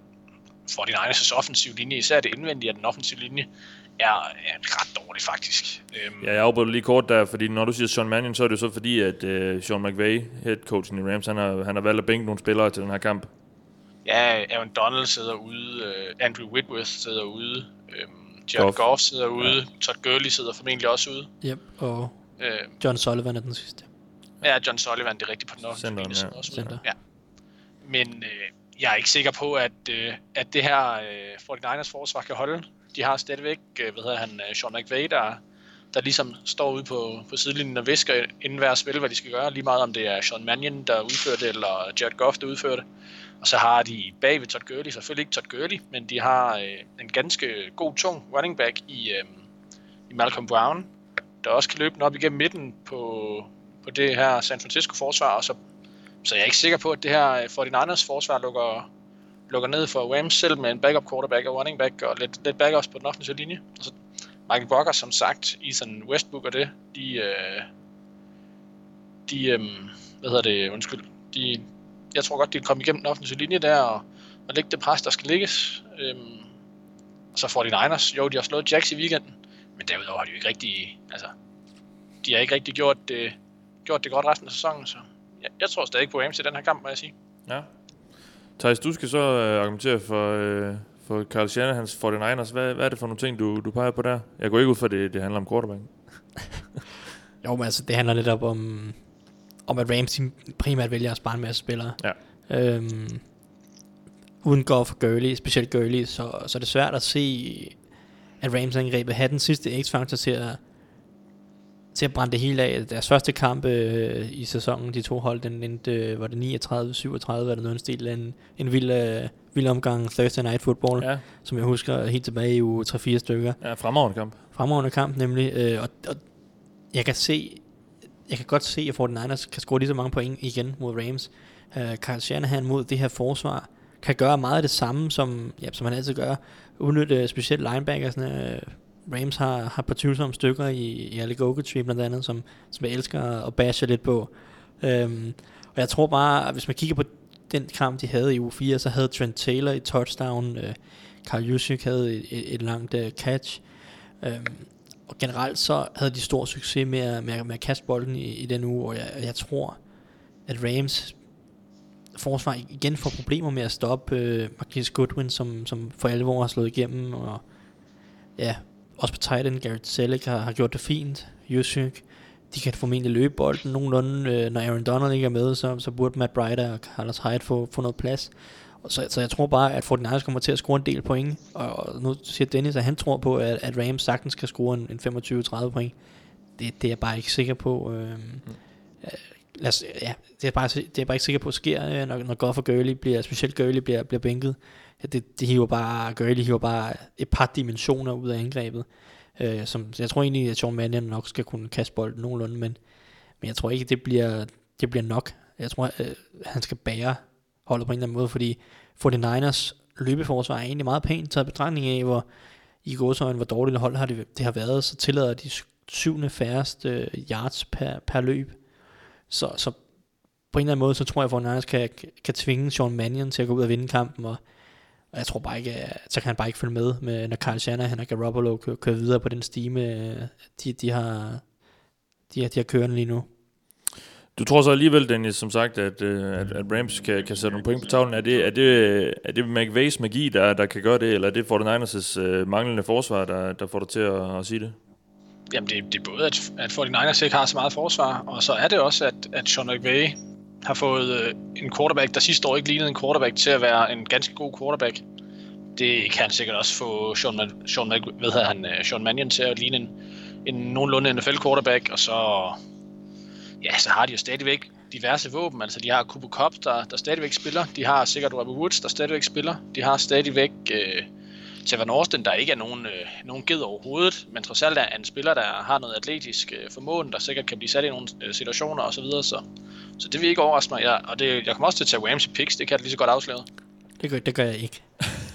49ers' offensiv linje, især det indvendige af den offensive linje, er, er ret dårlig faktisk. Øhm. Ja, jeg afbryder lige kort der, fordi når du siger Sean Mannion, så er det jo så fordi, at uh, Sean McVay, headcoachen i Rams, han har, han har valgt at bænke nogle spillere til den her kamp. Ja, Aaron Donald sidder ude, uh, Andrew Whitworth sidder ude, um, Jared Goff. Goff sidder ude, ja. Todd Gurley sidder formentlig også ude. Yep, og uh, John Sullivan er den sidste. Ja, John Sullivan, det er rigtigt på den offensive linje. Ja. Også Center. Ja. Men uh, jeg er ikke sikker på, at, øh, at det her øh, 49ers forsvar kan holde. De har stadigvæk, øh, hvad hedder han, øh, Sean McVay, der, der ligesom står ude på, på sidelinjen og visker inden hver spil, hvad de skal gøre. Lige meget om det er Sean Mannion, der udfører det, eller Jared Goff, der udfører det. Og så har de bag ved Todd Gurley, selvfølgelig ikke Todd Gurley, men de har øh, en ganske god, tung running back i, øh, i Malcolm Brown, der også kan løbe den op igennem midten på, på det her San Francisco forsvar, og så, så jeg er ikke sikker på, at det her øh, 49ers forsvar lukker, lukker ned for Rams selv med en backup quarterback og running back og lidt, lidt backups på den offensive linje. Og så Michael Brocker, som sagt, Ethan Westbrook og det, de, øh, de øh, hvad hedder det, undskyld, de, jeg tror godt, de kan komme igennem den offensive linje der og, og lægge det pres, der skal ligges. Øhm, og så får de Niners, jo, de har slået Jacks i weekenden, men derudover har de jo ikke rigtig, altså, de har ikke rigtig gjort det, gjort det godt resten af sæsonen, så jeg, jeg tror stadig på Rams i den her kamp, må jeg sige. Ja. Thijs, du skal så øh, argumentere for, øh, for Carl Shanahans 49ers. Hvad, hvad er det for nogle ting, du, du peger på der? Jeg går ikke ud for, at det, det handler om quarterback. Jo, men altså, det handler lidt op om, om at Rams primært vælger at spare en masse spillere. Ja. Øhm, uden Goff og Gurley, specielt Gurley, så, så er det svært at se, at Rams angrebet havde den sidste X-faktor til at, til at brænde det hele af. Deres første kamp øh, i sæsonen, de to hold, den endte, øh, var det 39-37, var det noget en stil, en, en vild, øh, vild omgang Thursday Night Football, Ja, som jeg husker helt tilbage i uge 3-4 stykker ja fremragende kamp. fremragende kamp nemlig, øh, og, og jeg kan se, jeg kan godt se, at 49ers kan score lige så mange point igen mod Rams. Uh, Carl Shanahan mod det her forsvar kan gøre meget af det samme, som, ja, som han altid gør. Udnytte uh, specielt linebackersne. Rams har, har på tvivlsomme stykker i, i Alec Ogletree blandt andet, som, som jeg elsker at bashe lidt på. Øhm, og jeg tror bare, at hvis man kigger på den kamp, de havde i uge 4, så havde Trent Taylor et touchdown, øh, Carl Juszczyk havde et, et, et langt uh, catch, øhm, og generelt så havde de stor succes med at, med, at- med at kaste bolden i, i den uge, og jeg, jeg tror, at Rams forsvar igen får problemer med at stoppe øh, Marquis Goodwin, som, som for alvor har slået igennem, og ja, også på tight end, Garrett Selleck har, har gjort det fint, Juszczyk, de kan formentlig løbe bolden nogenlunde, øh, når Aaron Donald ikke er med, så, så burde Matt Breida og Carlos Hyde få, få noget plads. Og så, så jeg tror bare, at 49ers kommer til at score en del point, og, og nu siger Dennis, at han tror på, at, at Rams sagtens kan score en, en 25-30 point. Det, det er jeg bare ikke sikker på. Øh, lad os, ja, det er, bare, det er jeg bare ikke sikker på sker, øh, når, når Goff og Gurley bliver, specielt Gurley bliver, bliver bænket det, det hiver bare, Gurley hiver bare et par dimensioner ud af angrebet. Øh, som, jeg tror egentlig, at Sean Mannion nok skal kunne kaste bolden nogenlunde, men, men jeg tror ikke, det bliver, det bliver nok. Jeg tror, øh, han skal bære holdet på en eller anden måde, fordi 49ers løbeforsvar er egentlig meget pænt taget betragtning af, hvor i gåsøjne, hvor dårligt hold har det, det har været, så tillader de syvende færreste øh, yards per, per løb. Så, så på en eller anden måde, så tror jeg, at 49ers kan, kan tvinge Sean Mannion til at gå ud og vinde kampen, og, og jeg tror bare ikke, så kan han bare ikke følge med, med når Kyle Shanahan og Garoppolo kører, kører videre på den stime, de, de har de har, de har kørende lige nu. Du tror så alligevel, Dennis, som sagt, at, øh, at, at Rams kan, kan sætte nogle point på tavlen. Er det, er det, er det McVays magi, der, der kan gøre det, eller er det 49ers' øh, manglende forsvar, der, der får dig til at, at sige det? Jamen, det, det er både, at, at 49ers ikke har så meget forsvar, og så er det også, at, at Sean McVay har fået øh, en quarterback, der sidste år ikke lignede en quarterback, til at være en ganske god quarterback. Det kan han sikkert også få Sean, Man- Sean, Man- hvad han, øh, Sean Mannion til at ligne en, en nogenlunde NFL quarterback, og så, ja, så har de jo stadigvæk diverse våben. Altså, de har Cooper Cup, der, der stadigvæk spiller. De har sikkert Robert Woods, der stadigvæk spiller. De har stadigvæk øh, Tevin Austin, der ikke er nogen, øh, nogen ged overhovedet, men trods alt er en spiller, der har noget atletisk øh, formåen, der sikkert kan blive sat i nogle øh, situationer osv., så, videre, så, så det vil ikke overraske mig. Jeg, og det, jeg kommer også til at tage Rams i picks, det kan jeg lige så godt afsløre. Det gør, det gør jeg ikke.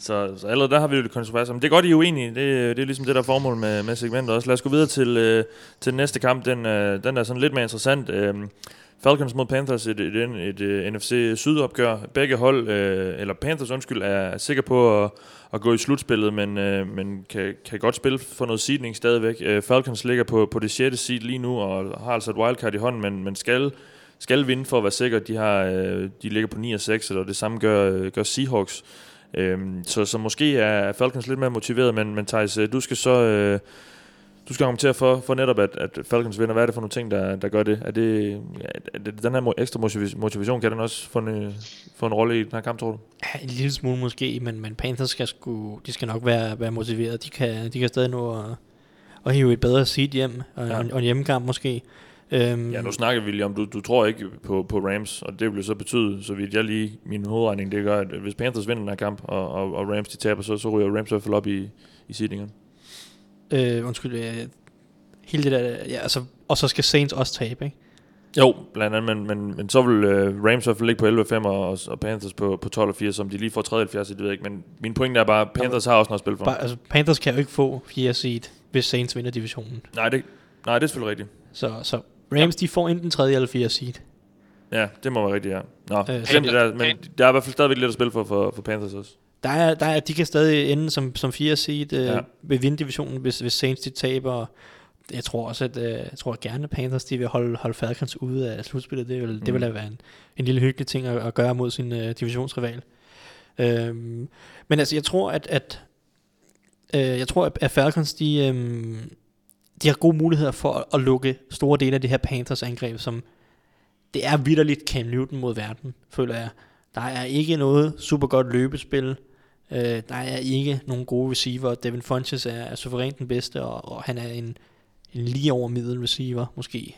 Så, så allerede der har vi jo lidt kontrovers. Men det er godt, I er uenige. Det, det er ligesom det, der er formål med, med segmentet også. Lad os gå videre til, øh, til den næste kamp. Den, øh, den er sådan lidt mere interessant. Øh, Falcons mod Panthers, et, et, et, et, NFC Sydopgør. Begge hold, øh, eller Panthers undskyld, er sikre på at, at gå i slutspillet, men, øh, men kan, kan godt spille for noget seedning stadigvæk. Øh, Falcons ligger på, på det 6. seed lige nu, og har altså et wildcard i hånden, men, men skal, skal vinde for at være sikker. De, har, øh, de ligger på 9 og 6, og det samme gør, gør Seahawks. Øh, så, så måske er Falcons lidt mere motiveret, men, men Thijs, øh, du skal så øh, du skal argumentere for, for netop, at, at Falcons vinder. Hvad er det for nogle ting, der, der gør det? Er det, er det den her ekstra motiv- motivation, kan den også få en, øh, få en rolle i den her kamp, tror du? Ja, en lille smule måske, men, men Panthers skal, sgu, de skal nok være, være motiveret. De kan, de kan stadig nå at, at hive et bedre seed hjem, og, Ja. ja. og en hjemmekamp måske. Øhm, Ja, nu snakker vi lige om, du, du tror ikke på, på Rams, og det vil så betyde, så vidt jeg lige, min hovedregning, det gør, at hvis Panthers vinder den her kamp, og, og, og Rams de taber, så, så ryger Rams i hvert fald op i, i seedingen. Øh, undskyld, øh, hele det der, ja, altså, og så skal Saints også tabe, ikke? Jo, blandt andet, men, men, men så vil uh, Rams i hvert fald ligge på 11-5, og, og Panthers på, på 12-4, som de lige får 73, det ved jeg ikke, men min pointe er bare, Panthers har også noget at spille for. Bare, altså, Panthers kan jo ikke få 4 seed, hvis Saints vinder divisionen. Nej, det, nej, det er selvfølgelig rigtigt. Så, så Rams, de får enten 3. eller 4 seed. Ja, det må være rigtigt, ja. Nå, Øh, øh, det der, men der er i hvert fald stadigvæk lidt at spille for, for, for Panthers også. Der er, der er, de kan stadig ende som, som 4 seed øh, Ja. ved vinde divisionen, hvis, hvis Saints de taber. Jeg tror også, at øh, jeg tror at gerne Panthers de vil holde, holde Falcons ude af slutspillet. Det vil, mm. det vil da være en, en lille hyggelig ting at, at gøre mod sin øh, divisionsrival. Øhm, men altså, jeg tror, at, at øh, jeg tror, at, at Falcons de, øhm, de har gode muligheder for at, at lukke store dele af det her Panthers angreb, som det er vidderligt Cam Newton mod verden, føler jeg. Der er ikke noget super godt løbespil. Øh, der er ikke nogen gode receiver. Devin Funches er, er suverænt den bedste, og, og han er en, en lige over middel receiver, måske.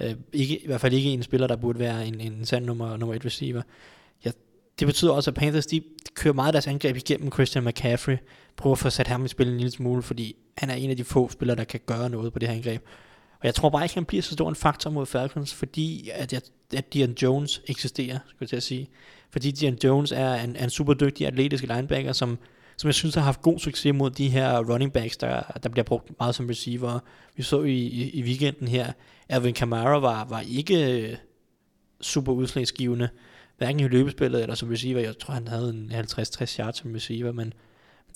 Øh, ikke, I hvert fald ikke en spiller, der burde være en, en sand nummer, nummer et receiver. Ja, det betyder også, at Panthers de kører meget af deres angreb igennem Christian McCaffrey. Prøver at få sat ham i spil en lille smule, fordi han er en af de få spillere, der kan gøre noget på det her angreb. Og jeg tror bare ikke, han bliver så stor en faktor mod Falcons, fordi at, jeg, at Dion Jones eksisterer, skulle jeg til at sige. Fordi Dion Jones er en, en super dygtig atletisk linebacker, som, som jeg synes har haft god succes mod de her running backs, der, der bliver brugt meget som receiver. Vi så i, i, i weekenden her, Alvin Kamara var, var ikke øh, super udslagsgivende, hverken i løbespillet eller som receiver. Jeg tror, han havde en 50-60 yards som receiver, men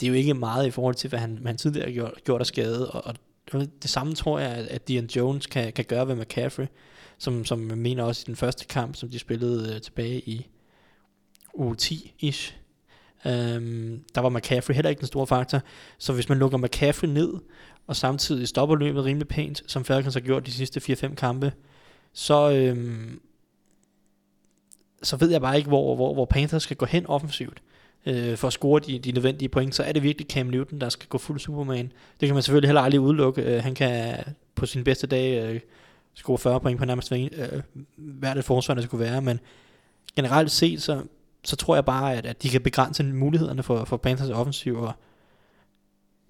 det er jo ikke meget i forhold til, hvad han, hvad han tidligere har gjort, gjort af skade, og, og det samme tror jeg, at- Dion Jones kan, kan gøre ved McCaffrey, som, som jeg mener også i den første kamp, som de spillede øh, tilbage i uge 10-ish. Øhm, der var McCaffrey heller ikke den store faktor. Så hvis man lukker McCaffrey ned, og samtidig stopper løbet rimelig pænt, som Falcons har gjort de sidste 4-5 kampe, så, øhm, så ved jeg bare ikke, hvor, hvor, hvor Panthers skal gå hen offensivt øh, for at score de, de nødvendige point. Så er det virkelig Cam Newton, der skal gå fuld Superman. Det kan man selvfølgelig heller aldrig udelukke. Øh, han kan på sin bedste dag øh, score 40 point på nærmest hver, øh, hvert et forsvar, der skulle være, men generelt set, så, så tror jeg bare, at, at de kan begrænse mulighederne for, for Panthers offensiv, og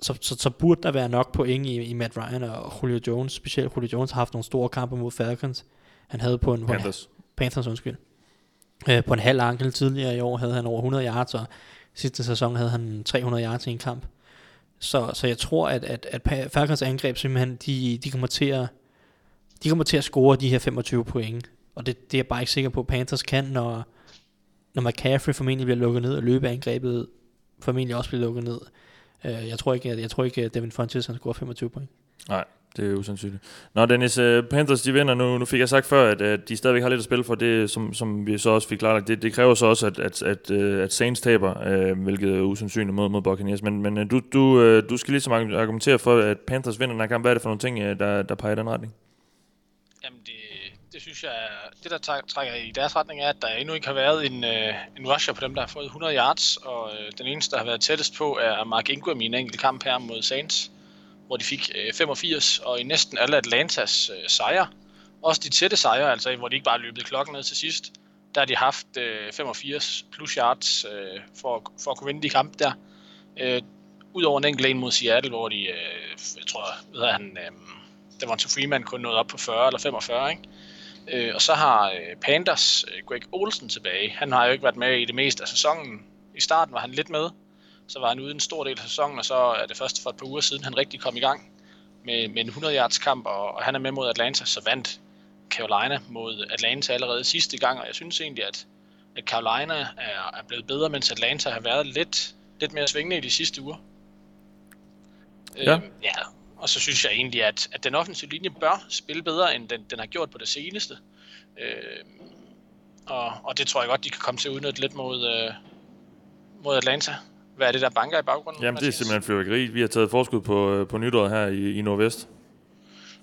så, så, så burde der være nok point i, i Matt Ryan og Julio Jones. Specielt Julio Jones har haft nogle store kampe mod Falcons. Han havde på en, på en Panthers. Panthers, undskyld. Øh, på en halv ankel tidligere i år havde han over 100 yards, og sidste sæson havde han 300 yards i en kamp. Så, så jeg tror, at, at, at Falcons angreb simpelthen, de, de, kommer til at, de kommer til at score de her 25 point. Og det, det er jeg bare ikke sikker på, at Panthers kan, når, når McCaffrey formentlig bliver lukket ned, og løbeangrebet formentlig også bliver lukket ned. Øh, jeg tror ikke, at, jeg tror ikke, at Devin Funches han scorer 25 point. Nej, det er usandsynligt. Nå, Dennis, uh, Panthers de vinder nu. Nu fik jeg sagt før, at, at de stadigvæk har lidt at spille for. Det, som, som vi så også fik klarlagt, det, det kræver så også, at, at, at, øh, at Saints taber, uh, hvilket er usandsynligt mod, mod Buccaneers. Men, men uh, du, du, uh, du skal ligesom argumentere for, at Panthers vinder den her kamp. Hvad er det for nogle ting, uh, der, der peger i den retning? Jamen, det, det synes jeg, det der trækker i deres retning er, at der endnu ikke har været en, øh, en rusher på dem, der har fået 100 yards, og øh, den eneste, der har været tættest på, er Mark Ingram i en enkelt kamp her mod Saints, hvor de fik øh, 85, og i næsten alle Atlantas øh, sejre, også de tætte sejre, altså hvor de ikke bare løbet klokken ned til sidst, der har de haft øh, 85 plus yards øh, for, at- for at kunne vinde de kampe der. Øh, Udover en enkelt en mod Seattle, hvor de, øh, jeg tror, ved hedder han, øh, Devonta Freeman kun nået op på 40 eller 45, ikke? Øh, og så har øh, Panthers øh, Greg Olsen tilbage. Han har jo ikke været med i det meste af sæsonen. I starten var han lidt med. Så var han ude en stor del af sæsonen, og så er det først for et par uger siden, han rigtig kom i gang med, med en 100 yards kamp, og, og han er med mod Atlanta, så vandt Carolina mod Atlanta allerede sidste gang, og jeg synes egentlig, at, at Carolina er, er blevet bedre, mens Atlanta har været lidt, lidt mere svingende i de sidste uger. Ja. Øhm, ja, og så synes jeg egentlig, at, at den offensive linje bør spille bedre, end den, den har gjort på det seneste. Øhm, og, og det tror jeg godt, de kan komme til at udnytte lidt mod, øh, mod Atlanta. Hvad er det, der banker i baggrunden? Jamen, det er simpelthen fyrværkeri. Vi har taget forskud på, øh, på nytåret her i, i Nordvest.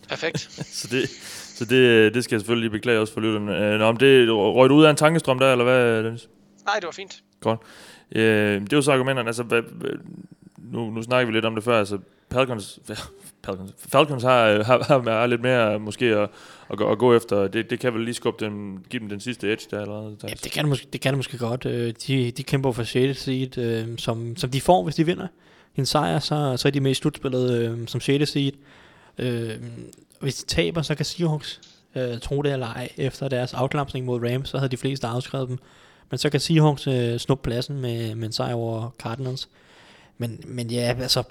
Perfekt. Så det, så det, det skal jeg selvfølgelig lige beklage også for lytterne. Øh, Nå, om det røg du ud af en tankestrøm der, eller hvad, Dennis? Nej, det var fint. Godt. Øh, det er jo så argumenterne. Altså, hvad, nu, nu snakker vi lidt om det før. Altså, Falcons, Falcons, Falcons har, har, har, har lidt mere måske at, at, gå, at gå efter. Det, det kan vel lige skubbe dem, give dem den sidste edge der allerede. Ja, det kan det måske, det kan det måske godt. Øh, de, de kæmper for 6. seed, øh, som, som de får, hvis de vinder en sejr, så, så er de med i slutspillet øh, som 6. seed. Øh, hvis de taber, så kan Seahawks øh, tro det eller ej. Efter deres afklapsning mod Rams, så havde de fleste afskrevet dem. Men så kan Seahawks øh, snuppe pladsen med, med en sejr over Cardinals. Men, men ja, altså,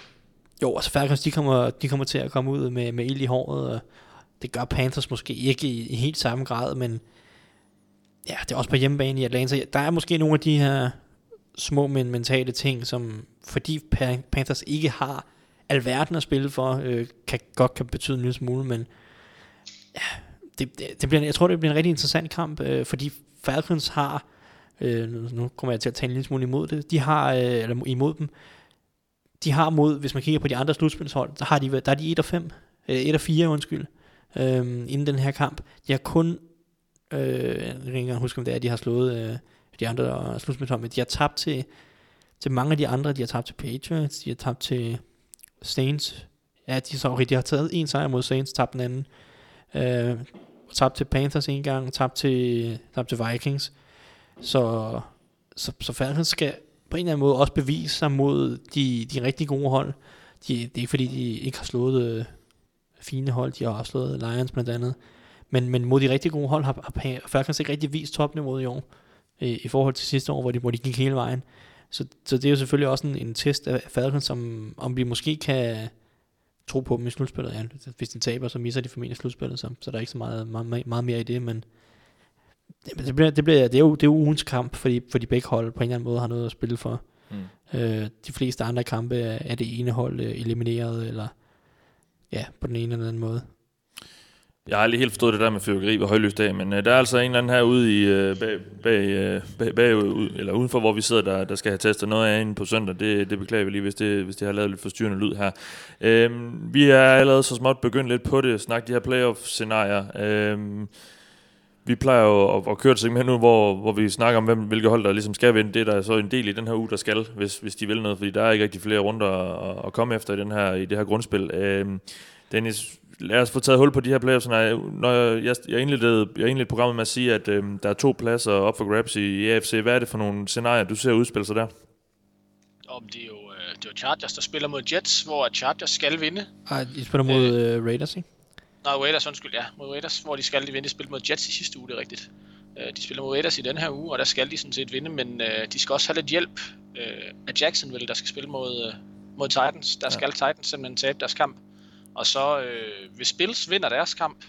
jo, altså Falcons, de kommer, de kommer til at komme ud med, med ild i håret, og det gør Panthers måske ikke i, i helt samme grad, men ja, det er også på hjemmebane i Atlanta. Der er måske nogle af de her små, men mentale ting, som fordi Panthers ikke har alverden at spille for, øh, kan, godt kan betyde en lille smule, men ja, det, det, det bliver, jeg tror, det bliver en rigtig interessant kamp, øh, fordi Falcons har, øh, nu, kommer jeg til at tale en lille smule imod det, de har, øh, eller imod dem, de har mod, hvis man kigger på de andre slutspilshold, så har de, der er de 1 og 5, øh, 1 og 4, undskyld, øh, inden den her kamp. De har kun, øh, jeg kan ikke engang huske, om det er, de har slået øh, de andre øh, slutspilshold, men de har tabt til, til mange af de andre. De har tabt til Patriots, de har tabt til Saints. Ja, de, sorry, de har taget en sejr mod Saints, tabt den anden. Øh, tabt til Panthers en gang, tabt til, tabt til Vikings. Så, så, så Falcons skal på en eller anden måde også bevise sig mod de, de rigtig gode hold. De, det er ikke fordi, de ikke har slået øh, fine hold, de har også slået Lions blandt andet. Men, men mod de rigtig gode hold har, har Falcons ikke rigtig vist topniveauet i år, øh, i forhold til sidste år, hvor de, hvor de gik hele vejen. Så, så det er jo selvfølgelig også en, en test af Falcons, om, om vi måske kan tro på dem i slutspillet. Ja, hvis de taber, så misser de formentlig slutspillet, så, så der er ikke så meget, meget, meget mere i det, men det, det, bliver, det, bliver, det, er jo, det er jo ugens kamp, fordi, fordi begge hold på en eller anden måde har noget at spille for. Mm. Øh, de fleste andre kampe er, er det ene hold øh, elimineret, eller ja, på den ene eller anden måde. Jeg har aldrig helt forstået det der med fyrværkeri ved højløs dag, men øh, der er altså en eller anden herude i, øh, bag, bag, øh, bag, bag, ud, eller udenfor, hvor vi sidder, der, der skal have testet noget af inde på søndag. Det, det beklager vi lige, hvis det, hvis det har lavet lidt forstyrrende lyd her. Øhm, vi er allerede så småt begyndt lidt på det, snakke de her playoff-scenarier. Øhm, vi plejer jo at, at køre et segment nu, hvor, hvor vi snakker om, hvem, hvilke hold, der ligesom skal vinde. Det er der så en del i den her uge, der skal, hvis, hvis de vil noget, fordi der er ikke rigtig flere runder at, at komme efter i, den her, i det her grundspil. Øhm, Dennis, lad os få taget hul på de her playoffs. Når jeg, når jeg, jeg, indledte, jeg indledte programmet med at sige, at øhm, der er to pladser op for grabs i, i AFC. Hvad er det for nogle scenarier, du ser udspille sig der? Om det er jo øh, det er jo Chargers, der spiller mod Jets, hvor Chargers skal vinde. Ej, de spiller mod øh, Raiders, ikke? Nej, Raiders, undskyld, ja. Mod Raiders, hvor de skal de vinde. De spillede mod Jets i sidste uge, det er rigtigt. Øh, de spiller mod Raiders i den her uge, og der skal de sådan set vinde, men øh, de skal også have lidt hjælp øh, af Jacksonville, der skal spille mod, øh, mod Titans. Der skal Titans simpelthen tabe deres kamp. Og så, øh, hvis Bills vinder deres kamp,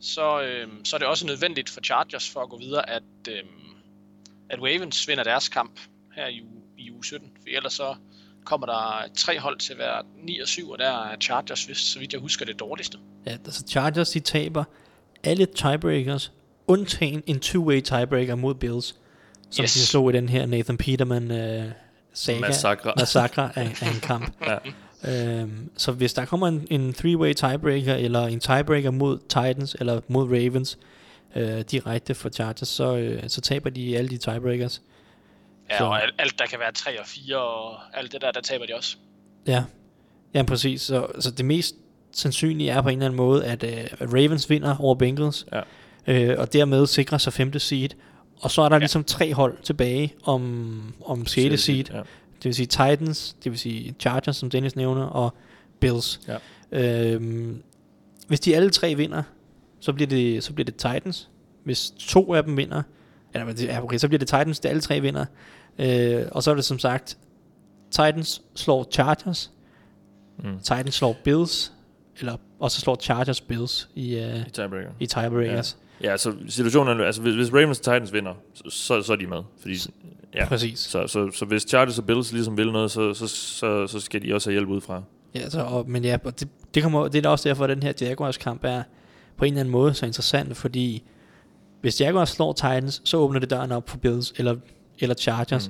så, øh, så er det også nødvendigt for Chargers for at gå videre, at, øh, at Ravens vinder deres kamp her i uge, i uge 17. For ellers så kommer der tre hold til hver 9 og 7, og der er Chargers, hvis, så vidt jeg husker, det dårligste. Ja, altså Chargers, de taber alle tiebreakers, undtagen en two-way tiebreaker mod Bills, som Yes. de slog i den her Nathan Peterman øh, saga, Massakre. massakre af, af en kamp. Ja. Øhm, så hvis der kommer en, en three-way tiebreaker, eller en tiebreaker mod Titans, eller mod Ravens, øh, direkte for Chargers, så, øh, så taber de alle de tiebreakers. Ja, Så- og alt, der kan være 3 og 4, og alt det der, der taber de også. Ja, ja præcis. Så, så det mest sandsynlige er på en eller anden måde, at, øh, Ravens vinder over Bengals, Ja. øh, og dermed sikrer sig femte seed. Og så er der ja. ligesom tre hold tilbage om, om 6. seed. Ja. Det vil sige Titans, det vil sige Chargers, som Dennis nævner, og Bills. Ja. Øhm, hvis de alle tre vinder, så bliver det, så bliver det Titans. Hvis to af dem vinder, eller ja, okay, så bliver det Titans, det alle tre vinder. Øh, og så er det som sagt, Titans slår Chargers, Mm. Titans slår Bills, eller, og så slår Chargers Bills i, uh, I tiebreaker. i tiebreakers. Ja, så situationen er, altså hvis, hvis Ravens og Titans vinder, så, så, så er de med. Fordi, ja. Præcis. Så, så, så hvis Chargers og Bills ligesom vil noget, så, så, så, så skal de også have hjælp udefra. Ja, så, og, men ja, og det, det, kommer, det er da også derfor, at den her Jaguars kamp er på en eller anden måde så interessant, fordi hvis Jaguars slår Titans, så åbner det døren op for Bills eller, eller Chargers.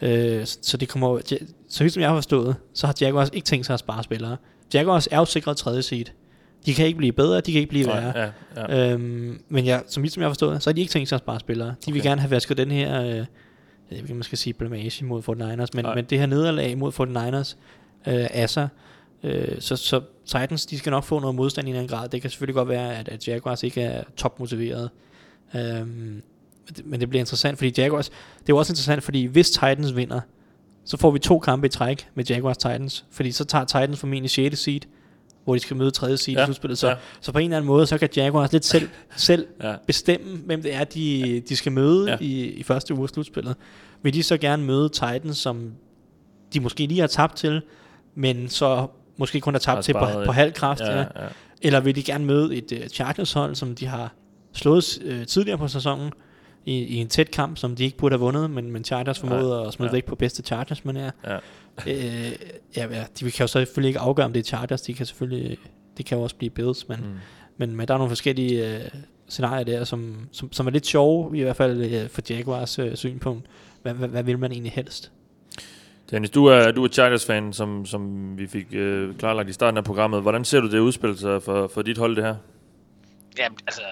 Mm. Øh, så, så det kommer, så vidt som jeg har forstået, så har Jaguars ikke tænkt sig at spare spillere. Jaguars er jo sikret tredje seed. De kan ikke blive bedre, de kan ikke blive værre. Ja, ja. Øhm, men ja, som som jeg har forstået, så har de ikke tænkt sig at spare spillere. De okay. vil gerne have vasket den her, øh, jeg ved ikke, man skal sige blamage mod 49ers, men, Nej. men det her nederlag mod 49ers øh, af sig. Øh, så, så Titans, de skal nok få noget modstand i en eller anden grad. Det kan selvfølgelig godt være, at, at Jaguars ikke er topmotiveret. Øhm, men det bliver interessant, fordi Jaguars, det er jo også interessant, fordi hvis Titans vinder, så får vi to kampe i træk med Jaguars Titans, fordi så tager Titans formentlig 6. seed, hvor de skal møde 3. seed Ja, i slutspillet. Så, ja. så på en eller anden måde, så kan Jaguars lidt selv, selv Ja. bestemme, hvem det er, de, de skal møde Ja. i, i første uge af slutspillet. Vil de så gerne møde Titans, som de måske lige har tabt til, men så måske kun har tabt Har til på, på halv kraft, ja, Ja, ja. ja. Eller vil de gerne møde et uh, Chargers-hold, som de har slået uh, tidligere på sæsonen, i, i en tæt kamp, som de ikke burde have vundet, men, men Chargers formåede Ja, at smide ja. væk på bedste Chargers, men er. Ja. Øh, ja, ja, de kan jo selvfølgelig ikke afgøre, om det er Chargers, de kan selvfølgelig, det kan jo også blive Bills, men, Mm. men, men der er nogle forskellige øh, scenarier der, som, som, som er lidt sjove, i hvert fald øh, for Jaguars øh, synspunkt. Hvad, hvad, hvad vil man egentlig helst? Dennis, du er, du er Chargers-fan, som, som vi fik øh, klarlagt i starten af programmet. Hvordan ser du det udspille sig for, for dit hold, det her? Ja, altså,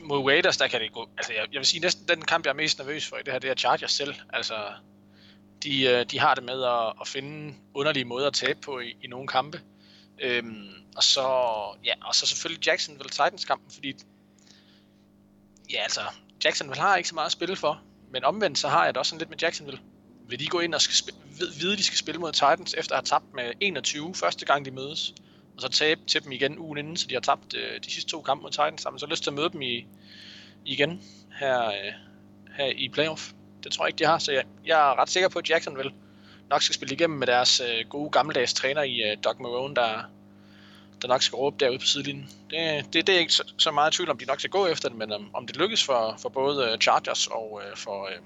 mod Raiders, der kan det gå... Altså, jeg, jeg vil sige, næsten den kamp, jeg er mest nervøs for i det her, det er Chargers selv. Altså, de, øh, de har det med at, at finde underlige måder at tabe på i, i nogle kampe. Øhm, og så, ja, og så selvfølgelig Jacksonville Titans kampen, fordi ja, altså, Jacksonville har ikke så meget at spille for, men omvendt så har jeg det også sådan lidt med Jacksonville. Vil de gå ind og skal spille, vide, de skal spille mod Titans, efter at have tabt med 21 første gang de mødes, og så tabe til dem igen ugen inden, så de har tabt øh, de sidste to kampe mod Titans, så har lyst til at møde dem i, igen her, øh, her i playoff. Det tror jeg ikke, de har, så jeg, jeg er ret sikker på, at Jacksonville nok skal spille igennem med deres øh, gode gammeldags træner i øh, Doug Marone, der, der nok skal råbe derude på sidelinjen. Det, det, det er ikke så, så meget tvivl om, de nok skal gå efter det, men om, om det lykkes for, for både øh, Chargers og øh, for, øh,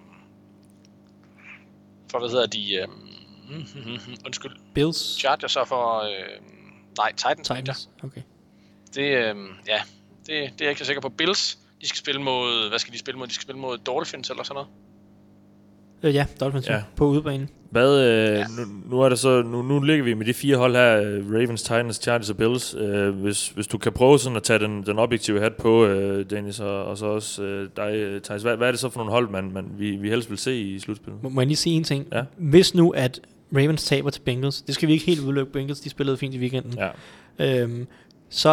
for, hvad hedder de, øh, undskyld, Bills? Chargers og for, øh, nej, Titans, Titans. Okay. Det, øh, ja, det, det er jeg ikke så sikker på. Bills, de skal spille mod, hvad skal de spille mod? De skal spille mod Dolphins eller sådan noget. Øh, ja, Dolphins Ja. på udebane. Hvad, øh, ja. nu, nu, er det så, nu, nu ligger vi med de fire hold her, øh, Ravens, Titans, Chargers og Bills. Øh, hvis, hvis du kan prøve sådan at tage den, den objektive hat på, øh, Dennis, og, og så også øh, dig, øh, Thijs. Hvad, hvad er det så for nogle hold, man, man, vi, vi helst vil se i slutspillet? Må, må jeg lige sige en ting? Ja. Hvis nu, at Ravens taber til Bengals, det skal vi ikke helt udelukke, Bengals de spillede fint i weekenden, Ja. øhm, så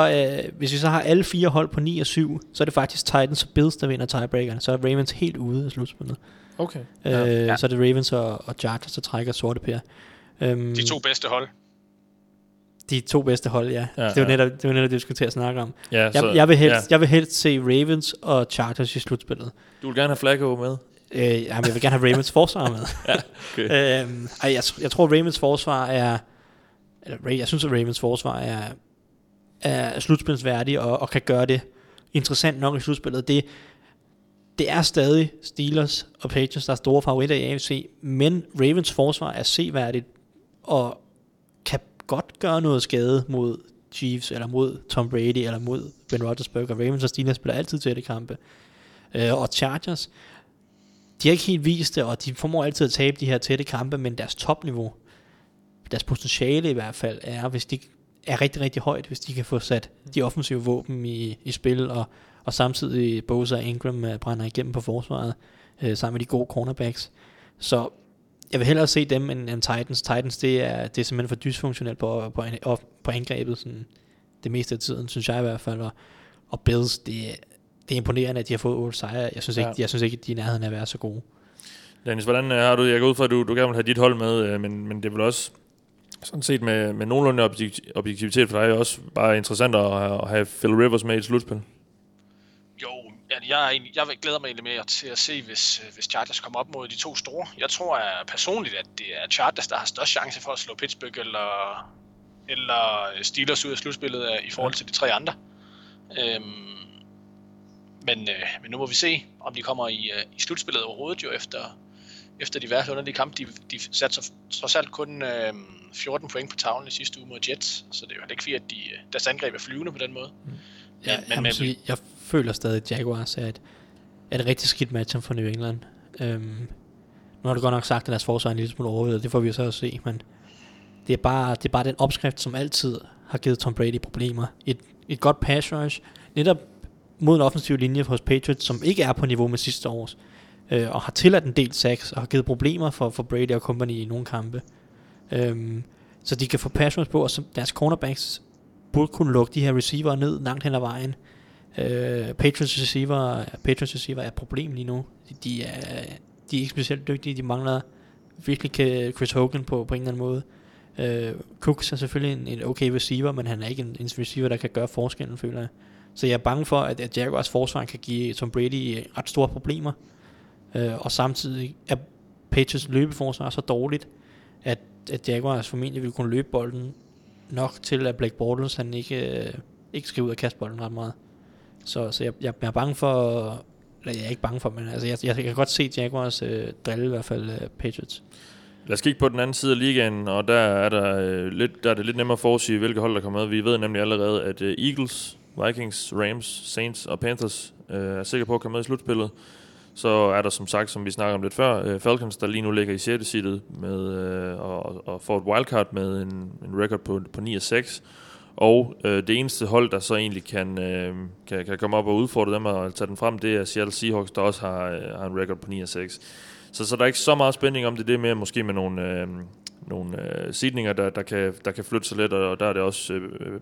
øh, hvis vi så har alle fire hold på 9 og 7, så er det faktisk Titans og Bills, der vinder tiebreakerne. Så er Ravens helt ude af slutspillet. Okay. Øh, Ja. Så er det Ravens og, og Chargers, der trækker sorte pære. Øhm, De to bedste hold. de to bedste hold, ja. Ja, ja det var ja. netop det, var netop det vi skulle til at snakke om. Ja, Jeg, så, jeg, vil helst, Ja. jeg vil helst se Ravens og Chargers i slutspillet. Du vil gerne have Flacco med? Øh, jamen, jeg vil gerne have Ravens forsvar med. Okay. øhm, ej, jeg, jeg tror, Ravens forsvar er... Eller, jeg synes, at Ravens forsvar er, er slutspilsværdig og, og kan gøre det interessant nok i slutspillet. Det, det er stadig Steelers og Patriots, der er store favoritter i AFC, men Ravens forsvar er seværdigt og kan godt gøre noget skade mod Chiefs, eller mod Tom Brady, eller mod Ben Roethlisberger. Ravens og Steelers spiller altid tætte kampe. Øh, og Chargers, de har ikke helt vist det, og de formår altid at tabe de her tætte kampe, men deres topniveau, deres potentiale i hvert fald, er, hvis de er rigtig, rigtig højt, hvis de kan få sat de offensive våben i, i spil, og, og samtidig Bosa og Ingram øh, brænder igennem på forsvaret, øh, sammen med de gode cornerbacks. Så jeg vil hellere se dem end, end Titans. Titans, det er, det er simpelthen for dysfunktionelt på, på, på, på angrebet, sådan, det meste af tiden, synes jeg i hvert fald, og, og Bills, det, er- det er imponerende, at de har fået 8 sejre. Jeg synes ikke, Ja. jeg synes ikke at de er i nærheden af at være så gode. Dennis, hvordan øh, har du, jeg går ud fra, at du, du gerne vil have dit hold med, øh, men, men det er vel også sådan set med, med nogenlunde objekt- objektivitet for dig også bare interessant at, at have Phil Rivers med i et slutspil. Jo, jeg, er egentlig- jeg glæder mig egentlig mere til at se, hvis, øh, hvis Chargers kommer op mod de to store. Jeg tror at personligt, at det er Chargers, der har størst chance for at slå Pittsburgh eller, eller Steelers ud af slutspillet i forhold til de tre andre. Øhm, men, øh, men nu må vi se, om de kommer i, øh, i slutspillet overhovedet jo efter, efter diverse underlige kampe. De, de satte så trods alt kun øh, 14 point på tavlen i sidste uge mod Jets, så det er jo ikke fordi, at de, øh, deres angreb er flyvende på den måde. Ja, Men- jeg, men- sige, jeg føler stadig, at Jaguars er et, er et rigtig skidt match for New England. Øhm, nu har du godt nok sagt, at deres forsvar er en lille smule overvældet, det får vi jo så at se, men det er, bare, det er bare den opskrift, som altid har givet Tom Brady problemer. Et, et godt pass rush, netop mod en offensiv linje hos Patriots, som ikke er på niveau med sidste års, øh, og har tilladt en del sacks, og har givet problemer for, for Brady og company i nogle kampe. Øhm, så de kan få pass på, og så deres cornerbacks burde kunne lukke de her receiver ned langt hen ad vejen. Øh, Patriots receiver, Patriots receiver er et problem lige nu. De, de, er, de er ikke specielt dygtige, de mangler virkelig Chris Hogan på, på en eller anden måde. Øh, Cooks er selvfølgelig en, en okay receiver, men han er ikke en, en receiver, der kan gøre forskellen, føler jeg. Så jeg er bange for, at, at Jaguars forsvar kan give Tom Brady øh, ret store problemer. Øh, og samtidig er Patriots løbeforsvar så dårligt, at, at Jaguars formentlig vil kunne løbe bolden nok til, at Black Bortles han ikke, øh, ikke skal ud og kaste bolden ret meget. Så, så jeg, jeg, jeg er bange for, eller jeg er ikke bange for, men altså jeg, jeg, jeg kan godt se Jaguars øh, drille i hvert fald øh, Patriots. Lad os kigge på den anden side af ligaen, og der er, der, øh, lidt, der er det lidt nemmere at forudsige, hvilke hold der kommer med. Vi ved nemlig allerede, at øh, Eagles, Vikings, Rams, Saints og Panthers øh, er sikre på at komme med i slutspillet. Så er der som sagt, som vi snakker om lidt før, øh, Falcons, der lige nu ligger i 6. seedet med, øh, og, og får et wildcard med en, en record på, på 9 og 6. Og øh, det eneste hold, der så egentlig kan, øh, kan, kan komme op og udfordre dem og tage den frem, det er Seattle Seahawks, der også har, øh, har en record på 9 og 6. Så, så der er ikke så meget spænding om det. Det er mere måske med nogle, øh, nogle øh, sidninger, der, der, kan, der kan flytte sig lidt, og der er det også... Øh,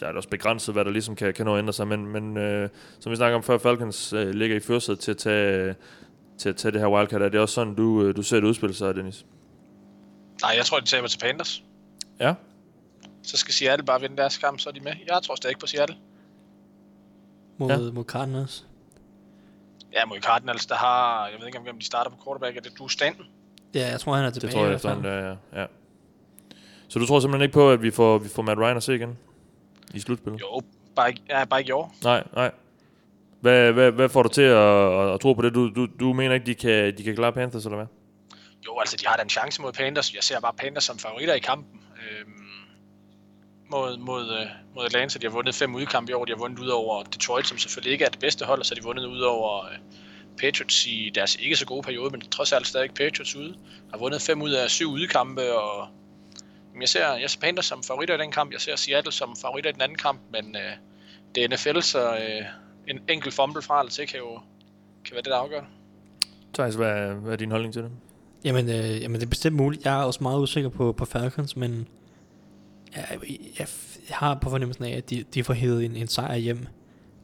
der er det også begrænset, hvad der ligesom kan, kan nå at ændre sig, men, men øh, som vi snakker om før, Falcons øh, ligger i førsædet til at tage, til at tage det her wildcard. Er det også sådan, du, øh, du ser det udspille sig, Dennis? Nej, jeg tror, de taber til Panthers. Ja. Så skal Seattle bare vinde deres kamp, så er de med. Jeg tror stadig på Seattle. Mod, Ja. mod Cardinals. Ja, mod Cardinals, der har... Jeg ved ikke, hvem de starter på quarterback. Er det Drew Stanton? Ja, jeg tror, han er tilbage. Det tror jeg fald. efterhånden, det er, ja. ja. Så du tror simpelthen ikke på, at vi får, vi får Matt Ryan at se igen? I slutspillet? Jo, bare ikke, ja, bare ikke i år. Nej, nej. Hvad, hvad, hvad får du til at, at, tro på det? Du, du, du mener ikke, de kan, de kan klare Panthers, eller hvad? Jo, altså, de har da en chance mod Panthers. Jeg ser bare Panthers som favoritter i kampen. Øhm, mod, mod, øh, mod Atlanta. De har vundet fem udkampe i år. De har vundet ud over Detroit, som selvfølgelig ikke er det bedste hold, og så har de vundet ud over øh, Patriots i deres ikke så gode periode, men trods alt stadig Patriots ude. Har vundet fem ud af syv udkampe, og jeg ser, jeg ser Panthers som favoritter i den kamp. Jeg ser Seattle som favoritter i den anden kamp, men øh, det er NFL, så øh, en enkelt fumble fra eller til kan jo kan være det, der afgør. Thijs, hvad, hvad er din holdning til det? Jamen, øh, jamen, det er bestemt muligt. Jeg er også meget usikker på, på Falcons, men jeg, jeg, jeg har på fornemmelsen af, at de, de får hævet en, en sejr hjem.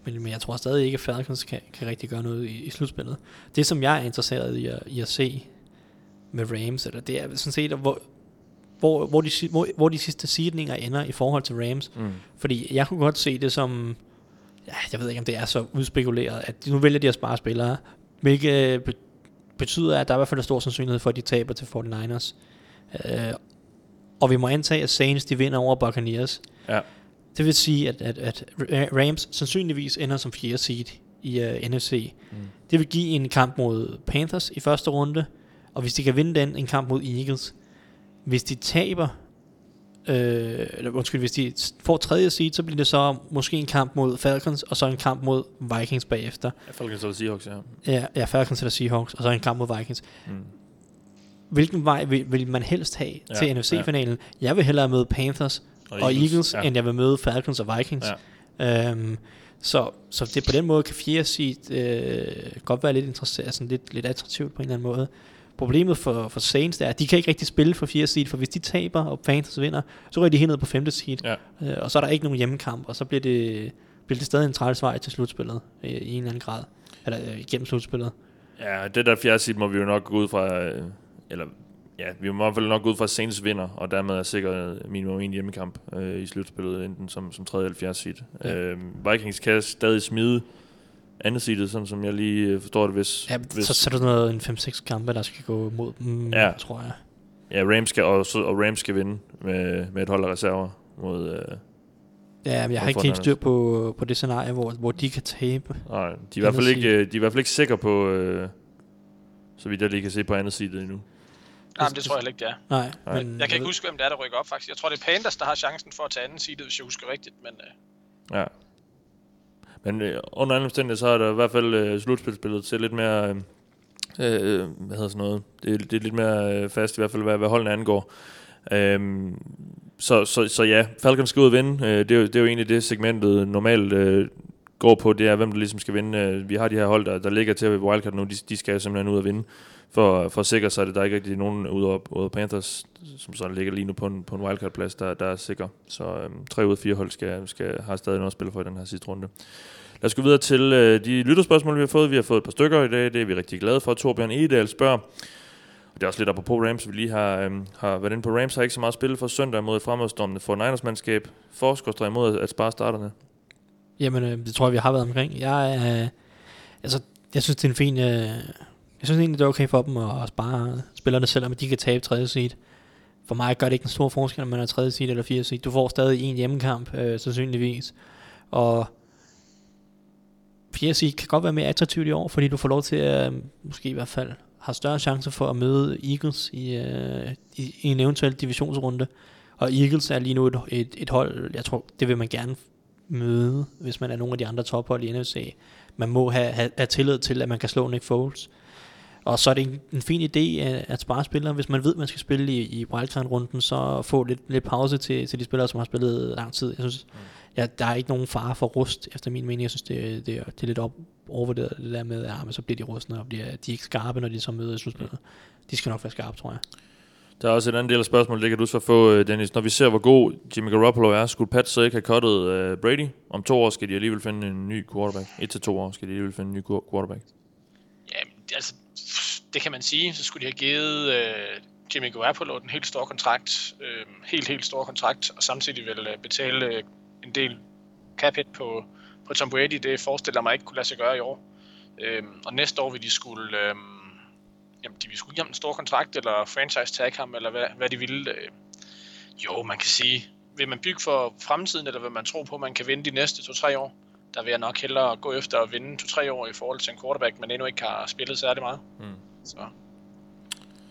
Men, men jeg tror stadig ikke, at Falcons kan, kan rigtig gøre noget i, i slutspillet. Det, som jeg er interesseret i at, i at se med Rams, eller det er sådan set, hvor, hvor, hvor, de, hvor, hvor de sidste seedninger ender i forhold til Rams. Mm. Fordi jeg kunne godt se det som, ja, jeg ved ikke om det er så udspekuleret, at nu vælger de at spare spillere, hvilket be- betyder, at der er i hvert fald en stor sandsynlighed for, at de taber til 49ers. Øh, og vi må antage, at Saints de vinder over Buccaneers. Ja. Det vil sige, at, at, at Rams sandsynligvis ender som fjerde seed i uh, NFC. Mm. Det vil give en kamp mod Panthers i første runde, og hvis de kan vinde den, en kamp mod Eagles. Hvis de taber, øh, eller undskyld, hvis de får tredje seed, så bliver det så måske en kamp mod Falcons, og så en kamp mod Vikings bagefter. Ja, Falcons eller Seahawks, ja. Ja, ja Falcons eller Seahawks, og så en kamp mod Vikings. Mm. Hvilken vej vil, vil man helst have Ja, til NFC-finalen? Ja. Jeg vil hellere møde Panthers og, og Eagles, Eagles ja. end jeg vil møde Falcons og Vikings. Ja. Øhm, så, så det på den måde kan fjerde seed øh, godt være lidt, interessant, altså lidt, lidt attraktivt på en eller anden måde. Problemet for, for Saints er, at de kan ikke rigtig spille for fjerde seed, for hvis de taber, og Panthers vinder, så ryger de hen på femte seed. Ja. Øh, og så er der ikke nogen hjemmekamp, og så bliver det, bliver det stadig en træls vej til slutspillet øh, i en eller anden grad. Eller øh, igennem slutspillet. Ja, det der fjerde seed må vi jo nok gå ud fra, øh, eller ja, vi må i hvert fald nok gå ud fra, at Saints vinder, og dermed er sikret minimum en hjemmekamp øh, i slutspillet, enten som, som tredje eller fjerde seed. Ja. Ja. Øh, Vikings kan stadig smide andet seedet, sådan som jeg lige øh, forstår det, hvis... Ja, hvis så, så er der noget en 5-6 kampe, der skal gå mod dem, Ja. tror jeg. ja, Rams skal, og, så- og Rams skal vinde med, med et hold af reserver mod... Øh, Ja, men jeg har ikke helt styr på, på det scenarie, hvor, hvor de kan tabe. nej, de er, i hvert fald ikke, øh, de er i hvert fald ikke sikre på, øh, så vidt jeg lige kan se på andet seedet endnu. Nej, men det tror jeg ikke, det er. Nej, Nej. men Jeg kan ikke huske, hvem det er, der rykker op, faktisk. Jeg tror, det er Panthers, der har chancen for at tage anden seedet, hvis jeg husker rigtigt. Men øh, Ja. Men øh, under andre omstændigheder, så er der i hvert fald øh, slutspilsbilledet til lidt mere... Øh, øh, hvad hedder sådan noget? Det, det er lidt mere øh, fast, i hvert fald hvad, hvad holdene angår. Øhm, så, så, så ja, Falcons skal ud og vinde. Øh, det, er jo, det er jo egentlig det segmentet normalt øh, går på, det er, hvem der ligesom skal vinde. Øh, vi har de her hold, der, der ligger til ved wildcard nu, de, de skal simpelthen ud og vinde, for, for at sikre sig, at der ikke rigtig er nogen ude af, Panthers, som så ligger lige nu på en, på en wildcard-plads, der, der er sikker. Så øhm, tre ud af fire hold skal, skal, har stadig noget at spille for i den her sidste runde. Lad os gå videre til øh, de lytterspørgsmål, vi har fået. Vi har fået et par stykker i dag, det er vi rigtig glade for. Torbjørn Edal spørger, det er også lidt apropos Rams, vi lige har, øhm, har været inde på. Rams har ikke så meget spillet for søndag mod et fremadstormende for Niners mandskab. Forskers imod at spare starterne. Jamen, øh, det tror jeg, vi har været omkring. Jeg, øh, altså, jeg synes, det er en fin... Øh, jeg synes egentlig, det er okay for dem at, spare spillerne, selvom de kan tabe tredje seed. For mig gør det ikke en stor forskel, om man er tredje seed eller fjerde seed. Du får stadig en hjemmekamp, øh, sandsynligvis. Og fjerde seed kan godt være mere attraktivt i år, fordi du får lov til at, øh, måske i hvert fald, har større chance for at møde Eagles i, øh, i, i en eventuel divisionsrunde. Og Eagles er lige nu et, et, et hold, jeg tror, det vil man gerne møde, hvis man er nogle af de andre tophold i NFC. Man må have, have, have tillid til, at man kan slå Nick Foles. Og så er det en, en fin idé at, at spare spillere. Hvis man ved, at man skal spille i, i wildcard-runden, så få lidt, lidt pause til, til de spillere, som har spillet lang tid. Jeg synes, mm. ja, der er ikke nogen fare for rust, efter min mening. Jeg synes, det, det, er, det er lidt op, overvurderet, det der med, at ja, men så bliver de rustne, og bliver, de er ikke skarpe, når de så møder i slutspillet. De skal nok være skarpe, tror jeg. Der er også en anden del af spørgsmålet, det kan du så få, øh, Dennis. Når vi ser, hvor god Jimmy Garoppolo er, skulle Pat så ikke have cuttet uh, Brady? Om to år skal de alligevel finde en ny quarterback. Et til to år skal de alligevel finde en ny quarterback. Ja, altså, det kan man sige. Så skulle de have givet øh, Jimmy Garoppolo den helt store kontrakt. Øh, helt, helt store kontrakt. Og samtidig vil øh, betale øh, en del cap hit på, på Tom Brady. Det forestiller mig ikke kunne lade sig gøre i år. Øh, og næste år vil de skulle... Øh, jamen, de vil skulle give ham en stor kontrakt, eller franchise tag ham, eller hvad, hvad de ville. Øh, jo, man kan sige, vil man bygge for fremtiden, eller vil man tro på, at man kan vinde de næste 2-3 år? Der vil jeg nok hellere gå efter at vinde 2-3 år i forhold til en quarterback, man endnu ikke har spillet særlig meget. Mm. Så,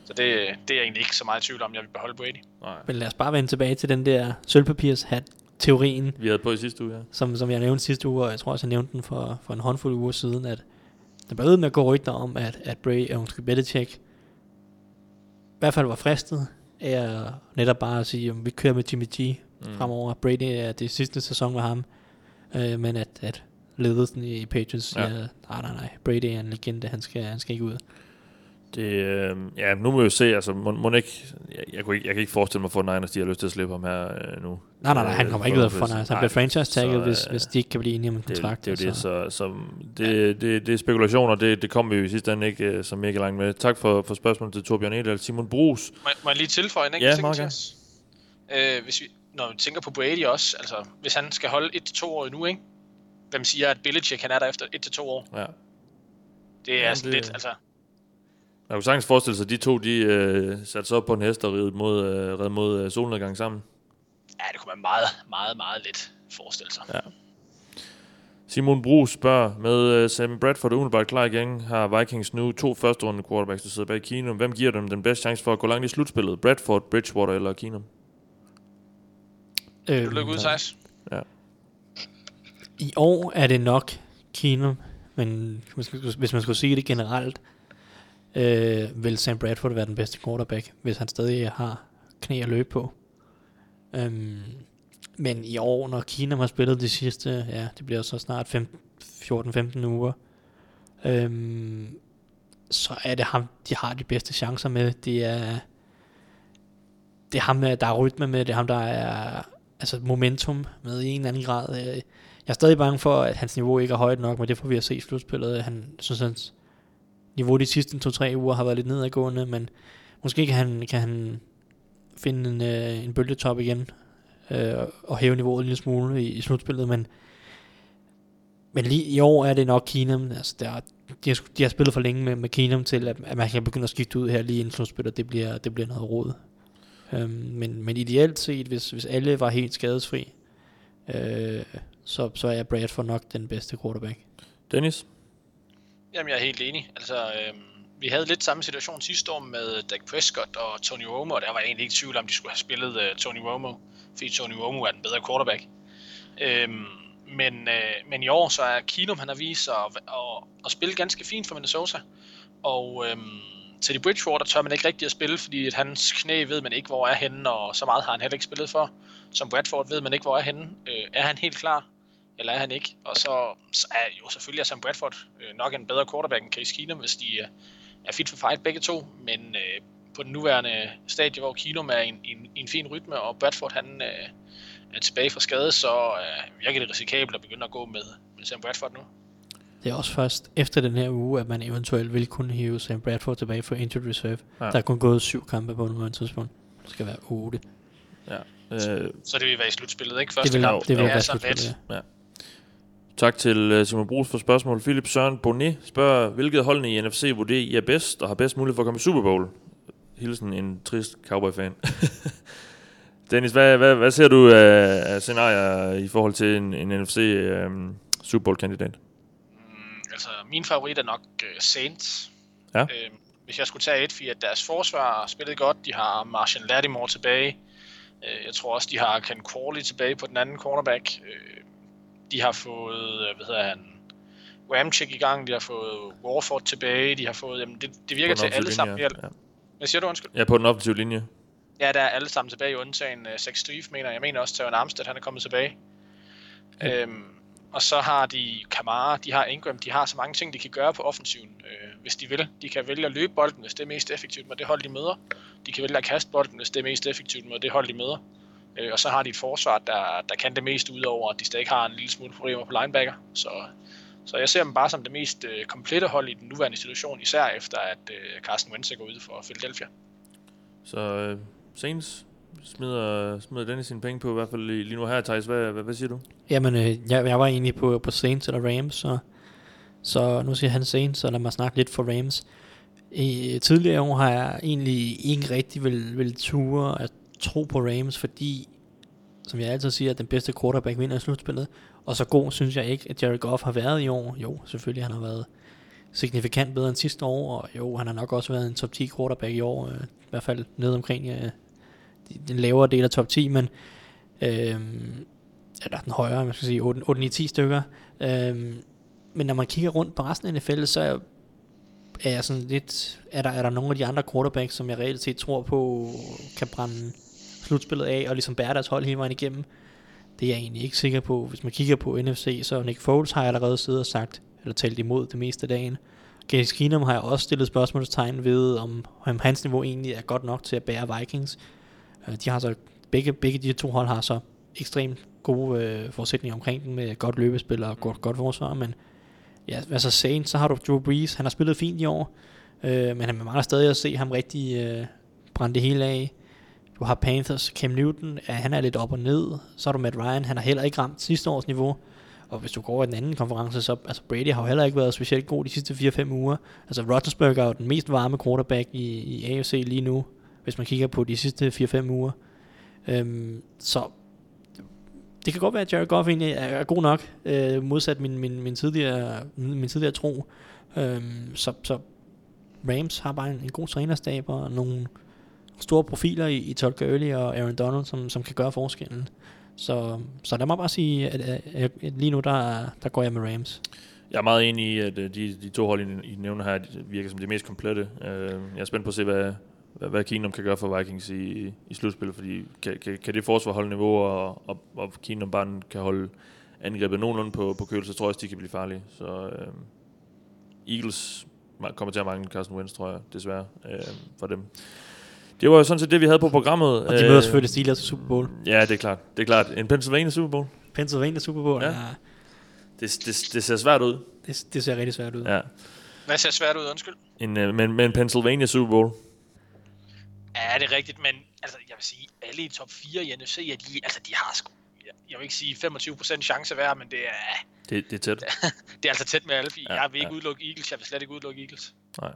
så det, det er jeg egentlig ikke så meget i tvivl om, jeg vil beholde Brady. Nej. Men lad os bare vende tilbage til den der sølvpapirshat teorien, Vi havde på i sidste uge, ja. som, som jeg nævnte sidste uge, og jeg tror også, jeg nævnte den for, for en håndfuld uger siden, at der blev ved med at gå rygter om, at, at Bray, og undskyld, Belichick, i hvert fald var fristet af at netop bare at sige, at vi kører med Jimmy G mm. fremover. Brady er det sidste sæson med ham, øh, men at, at ledelsen i Patriots siger, Ja. nej, nej, nej, Brady er en legende, han skal, han skal ikke ud. Det, øh, ja, nu må vi jo se, altså, må, må ikke, jeg, jeg, kunne ikke, jeg kan ikke forestille mig, for Niners, de har lyst til at slippe ham her øh, nu. Nej, nej, nej, han Øh, kommer ikke ud af for, hvis- nej, han bliver franchise tagget, så, hvis, øh, hvis de ikke kan blive enige om en Det, kontrakt. det er jo det, så. så, så det, det, det er spekulationer, det, det kommer vi jo i sidste ende ikke øh, så mega langt med. Tak for, for spørgsmålet til Torbjørn Edal. Simon Brugs, Må, må jeg lige tilføje en Ja, enkelt ting meget til os? Øh, hvis vi, når vi tænker på Brady også, altså hvis han skal holde 1-2 år endnu, ikke? Hvem siger, at Belichick han er der efter 1-2 år? ja. Det er Jamen, sådan det- lidt, altså... Jeg kunne sagtens forestille sig, at de to, de øh, satte sig op på en hest og red mod, øh, red mod øh, solnedgang sammen. Ja, det kunne man meget, meget, meget let forestille sig. Ja. Simon Brugs spørger, med uh, Sam Bradford umiddelbart klar igen, har Vikings nu to første runde quarterbacks, der sidder bag Keenum. Hvem giver dem den bedste chance for at gå langt i slutspillet? Bradford, Bridgewater eller Keenum? Øh, du lukke ud, Thijs? I år er det nok Keenum, men hvis man skulle- hvis man skulle sige det generelt, øh, vil Sam Bradford være den bedste quarterback, hvis han stadig har knæ at løbe på. Øhm, men i år, når Kina har spillet de sidste, ja, det bliver så snart 14-15 uger, øhm, så er det ham, de har de bedste chancer med. Det er, det er ham, der er rytme med, det er ham, der er altså momentum med i en eller anden grad. Øh, jeg er stadig bange for, at hans niveau ikke er højt nok, men det får vi at se i slutspillet. Han synes, hans niveau de sidste 2-3 uger har været lidt nedadgående, men måske kan han, kan han finde en, øh, en bølgetop igen øh, og hæve niveauet en lille smule i, i slutspillet, men men lige i år er det nok Keenum. Altså, der, de, har, de har spillet for længe med, med Keenum til, at, at man kan begynde at skifte ud her lige inden slutspillet. Det bliver, det bliver noget råd. Øhm, men, men ideelt set, hvis, hvis alle var helt skadesfri, øh, så, så er Bradford nok den bedste quarterback. Dennis? Jamen, jeg er helt enig. Altså, øhm, vi havde lidt samme situation sidste år med øh, Dak Prescott og Tony Romo, og der var jeg egentlig ikke tvivl om, de skulle have spillet øh, Tony Romo, fordi Tony Romo er den bedre quarterback. Øhm, men, øh, men i år så er Keenum, han har vist sig at, at, at spille ganske fint for Minnesota. Og øhm, Teddy Bridgewater tør man ikke rigtig at spille, fordi at hans knæ ved man ikke, hvor er henne, og så meget har han heller ikke spillet for. Som Bradford ved man ikke, hvor er henne. Øh, er han helt klar? Eller er han ikke? Og så, så er jo selvfølgelig er Sam Bradford øh, nok en bedre quarterback end Case Keenum, hvis de er, er fit for fight begge to, men øh, på den nuværende stadie, hvor Keenum er i en, en, en fin rytme, og Bradford han øh, er tilbage fra skade, så øh, virker det risikabelt at begynde at gå med, med Sam Bradford nu. Det er også først efter den her uge, at man eventuelt vil kunne hive Sam Bradford tilbage for injured reserve. Ja. Der er kun gået syv kampe på nuværende tidspunkt. Det skal være otte. Ja. Øh, Så det vil være i slutspillet, ikke? Det Første vil, kamp, det vil er være slutspillet, lidt. ja. Tak til øh, Simon Brugs for spørgsmål. Philip Søren Bonnet spørger, hvilket holdene i NFC vurderer I er bedst og har bedst mulighed for at komme i Super Bowl? Hilsen en trist Cowboy-fan. Dennis, hvad, hvad, hvad ser du af, af scenarier i forhold til en, en NFC øh, Super Bowl-kandidat? Mm, altså, min favorit er nok uh, Saints. Ja. Øhm, hvis jeg skulle tage et, fordi at deres forsvar spillede godt, de har Martian Lattimore tilbage. Øh, jeg tror også, de har Ken Corley tilbage på den anden cornerback. Øh, de har fået, øh, hvad hedder han, Ramchick i gang, de har fået Warford tilbage, de har fået, jamen det, det virker til alle offensive sammen. linje, Ja. Hvad siger du, undskyld? Ja, på den offensive linje. Ja, der er alle sammen tilbage, undtagen uh, Sex Steve, mener jeg. Jeg mener også, Taron Armstead, han er kommet tilbage. Ja. Øhm, og så har de Kamara, de har Ingram, de har så mange ting, de kan gøre på offensiven, øh, hvis de vil. De kan vælge at løbe bolden, hvis det er mest effektivt med det hold, de møder. De kan vælge at kaste bolden, hvis det er mest effektivt med det hold, de møder. Øh, og så har de et forsvar, der, der kan det mest ud over, at de stadig har en lille smule problemer på linebacker. Så, så jeg ser dem bare som det mest øh, komplette hold i den nuværende situation, især efter at øh, Carsten Wentz er gået ud for Philadelphia. Så øh, Saints smider, smider Dennis sine penge på, i hvert fald lige lige nu her, Thijs. Hvad, hvad, hvad siger du? Jamen, øh, jeg, jeg var egentlig på, på Saints eller Rams, så, så nu siger han Saints, så lad mig snakke lidt for Rams. I tidligere år har jeg egentlig ikke rigtig vil, vil ture at tro på Rams, fordi, som jeg altid siger, at den bedste quarterback vinder i slutspillet. Og så god synes jeg ikke, at Jared Goff har været i år. Jo, selvfølgelig han har været signifikant bedre end sidste år, og jo, han har nok også været en top 10 quarterback i år, øh, i hvert fald ned omkring øh, den lavere del af top 10, men øh, eller den højere, man skal sige 8-9-10 stykker. Øh, men når man kigger rundt på resten af NFL, så er, er jeg sådan lidt, er der, er der nogle af de andre quarterbacks, som jeg reelt set tror på, kan brænde slutspillet af, og ligesom bære deres hold hele vejen igennem. Det er jeg egentlig ikke sikker på. Hvis man kigger på NFC, så Nick Foles har jeg allerede siddet og sagt, eller talt imod det meste af dagen. Case Keenum har jeg også stillet spørgsmålstegn ved, om, om hans niveau egentlig er godt nok til at bære Vikings. Øh, de har så, begge, begge de to hold har så ekstremt gode øh, forudsætninger omkring dem med godt løbespil og godt, godt forsvar, men ja, altså Saints, så har du Drew Brees, han har spillet fint i år, øh, men han mangler stadig at se ham rigtig øh, brænde det hele af. Du har Panthers, Cam Newton, ja, han er lidt op og ned, så har du Matt Ryan, han har heller ikke ramt sidste års niveau, og hvis du går over i den anden konference, så altså Brady har jo heller ikke været specielt god de sidste 4-5 uger. Altså Rodgersberger er jo den mest varme quarterback i, i AFC lige nu, hvis man kigger på de sidste 4-5 uger. Øhm, så det kan godt være, at Jared Goff egentlig er, er god nok, øh, modsat min, min, min, tidligere, min tidligere tro. Øhm, så, så Rams har bare en, en god trænerstab og nogle store profiler i, i Todd Gurley og Aaron Donald, som, som kan gøre forskellen. Så, så lad mig bare sige, at, at, at, lige nu, der, der går jeg med Rams. Jeg er meget enig i, at øh, de, de to hold, I, I nævner her, virker som de mest komplette. Øh, jeg er spændt på at se, hvad, hvad, hvad Kingdom kan gøre for Vikings i, i slutspillet, fordi kan, kan, kan det forsvar holde niveau, og, og, og Kingdom bare kan holde angrebet nogenlunde på, på køl, så tror jeg også, de kan blive farlige. Så øh, Eagles kommer til at mangle Carson Wentz, tror jeg, desværre, øh, for dem. Det var jo sådan set det, vi havde på programmet. Og de møder selvfølgelig Steelers til Super Bowl. Ja, det er klart. Det er klart. En Pennsylvania Super Bowl. Pennsylvania Super Bowl, Ja. ja. Det, det, det ser svært ud. det, det ser rigtig svært ud. Ja. Hvad ser svært ud, undskyld? En, øh, men, men Pennsylvania Super Bowl. Ja, det er rigtigt, men altså, jeg vil sige, alle i top 4 i NFC, at de, altså, de har sgu, jeg, vil ikke sige 25% chance hver, men det er, Det, det er tæt. det er altså tæt med alle. Ja, Ja, jeg vil ikke ja. udelukke Eagles, jeg vil slet ikke udelukke Eagles. Nej.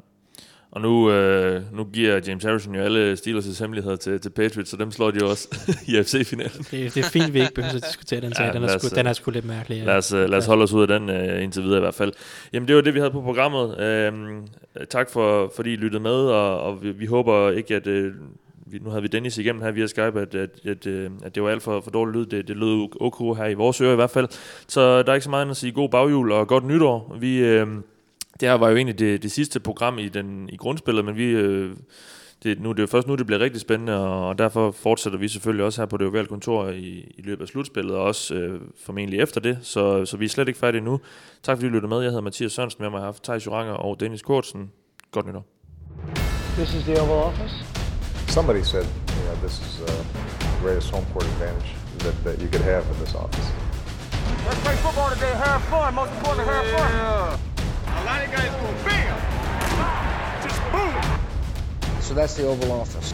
Og nu, øh, nu giver James Harrison jo alle Steelers' hemmeligheder til, til Patriots, så dem slår de jo også i FC-finalen. Det, det er fint, vi ikke behøver at diskutere den sag. Ja, den, er os, den er sgu lidt mærkelig. Ja. Lad os, øh, lad os holde os ud af den øh, indtil videre i hvert fald. Jamen det var det, vi havde på programmet. Øhm, tak for, fordi I lyttede med, og, og vi, vi håber ikke, at... Øh, vi, nu havde vi Dennis igennem her via Skype, at, at, at, øh, at det var alt for, for dårligt lyd. Det, det lød ok her i vores ører i hvert fald. Så der er ikke så meget at sige god baghjul og godt nytår. Vi, øh, det her var jo egentlig det, det sidste program i, den, i grundspillet, men vi... Øh, det, nu, det er jo først nu, det bliver rigtig spændende, og derfor fortsætter vi selvfølgelig også her på det ovale kontor i, i løbet af slutspillet, og også øh, formentlig efter det, så, så vi er slet ikke færdige nu. Tak fordi du lyttede med. Jeg hedder Mathias Sørensen, med mig har haft Thijs Joranger og Dennis Kortsen. Godt nytår. This is the Oval Office. Somebody said, you know, this is uh, the greatest home court advantage that, that you could have in this office. Let's play football today, have fun. Most important, have fun. A lot of guys go bam, just boom. So that's the Oval Office.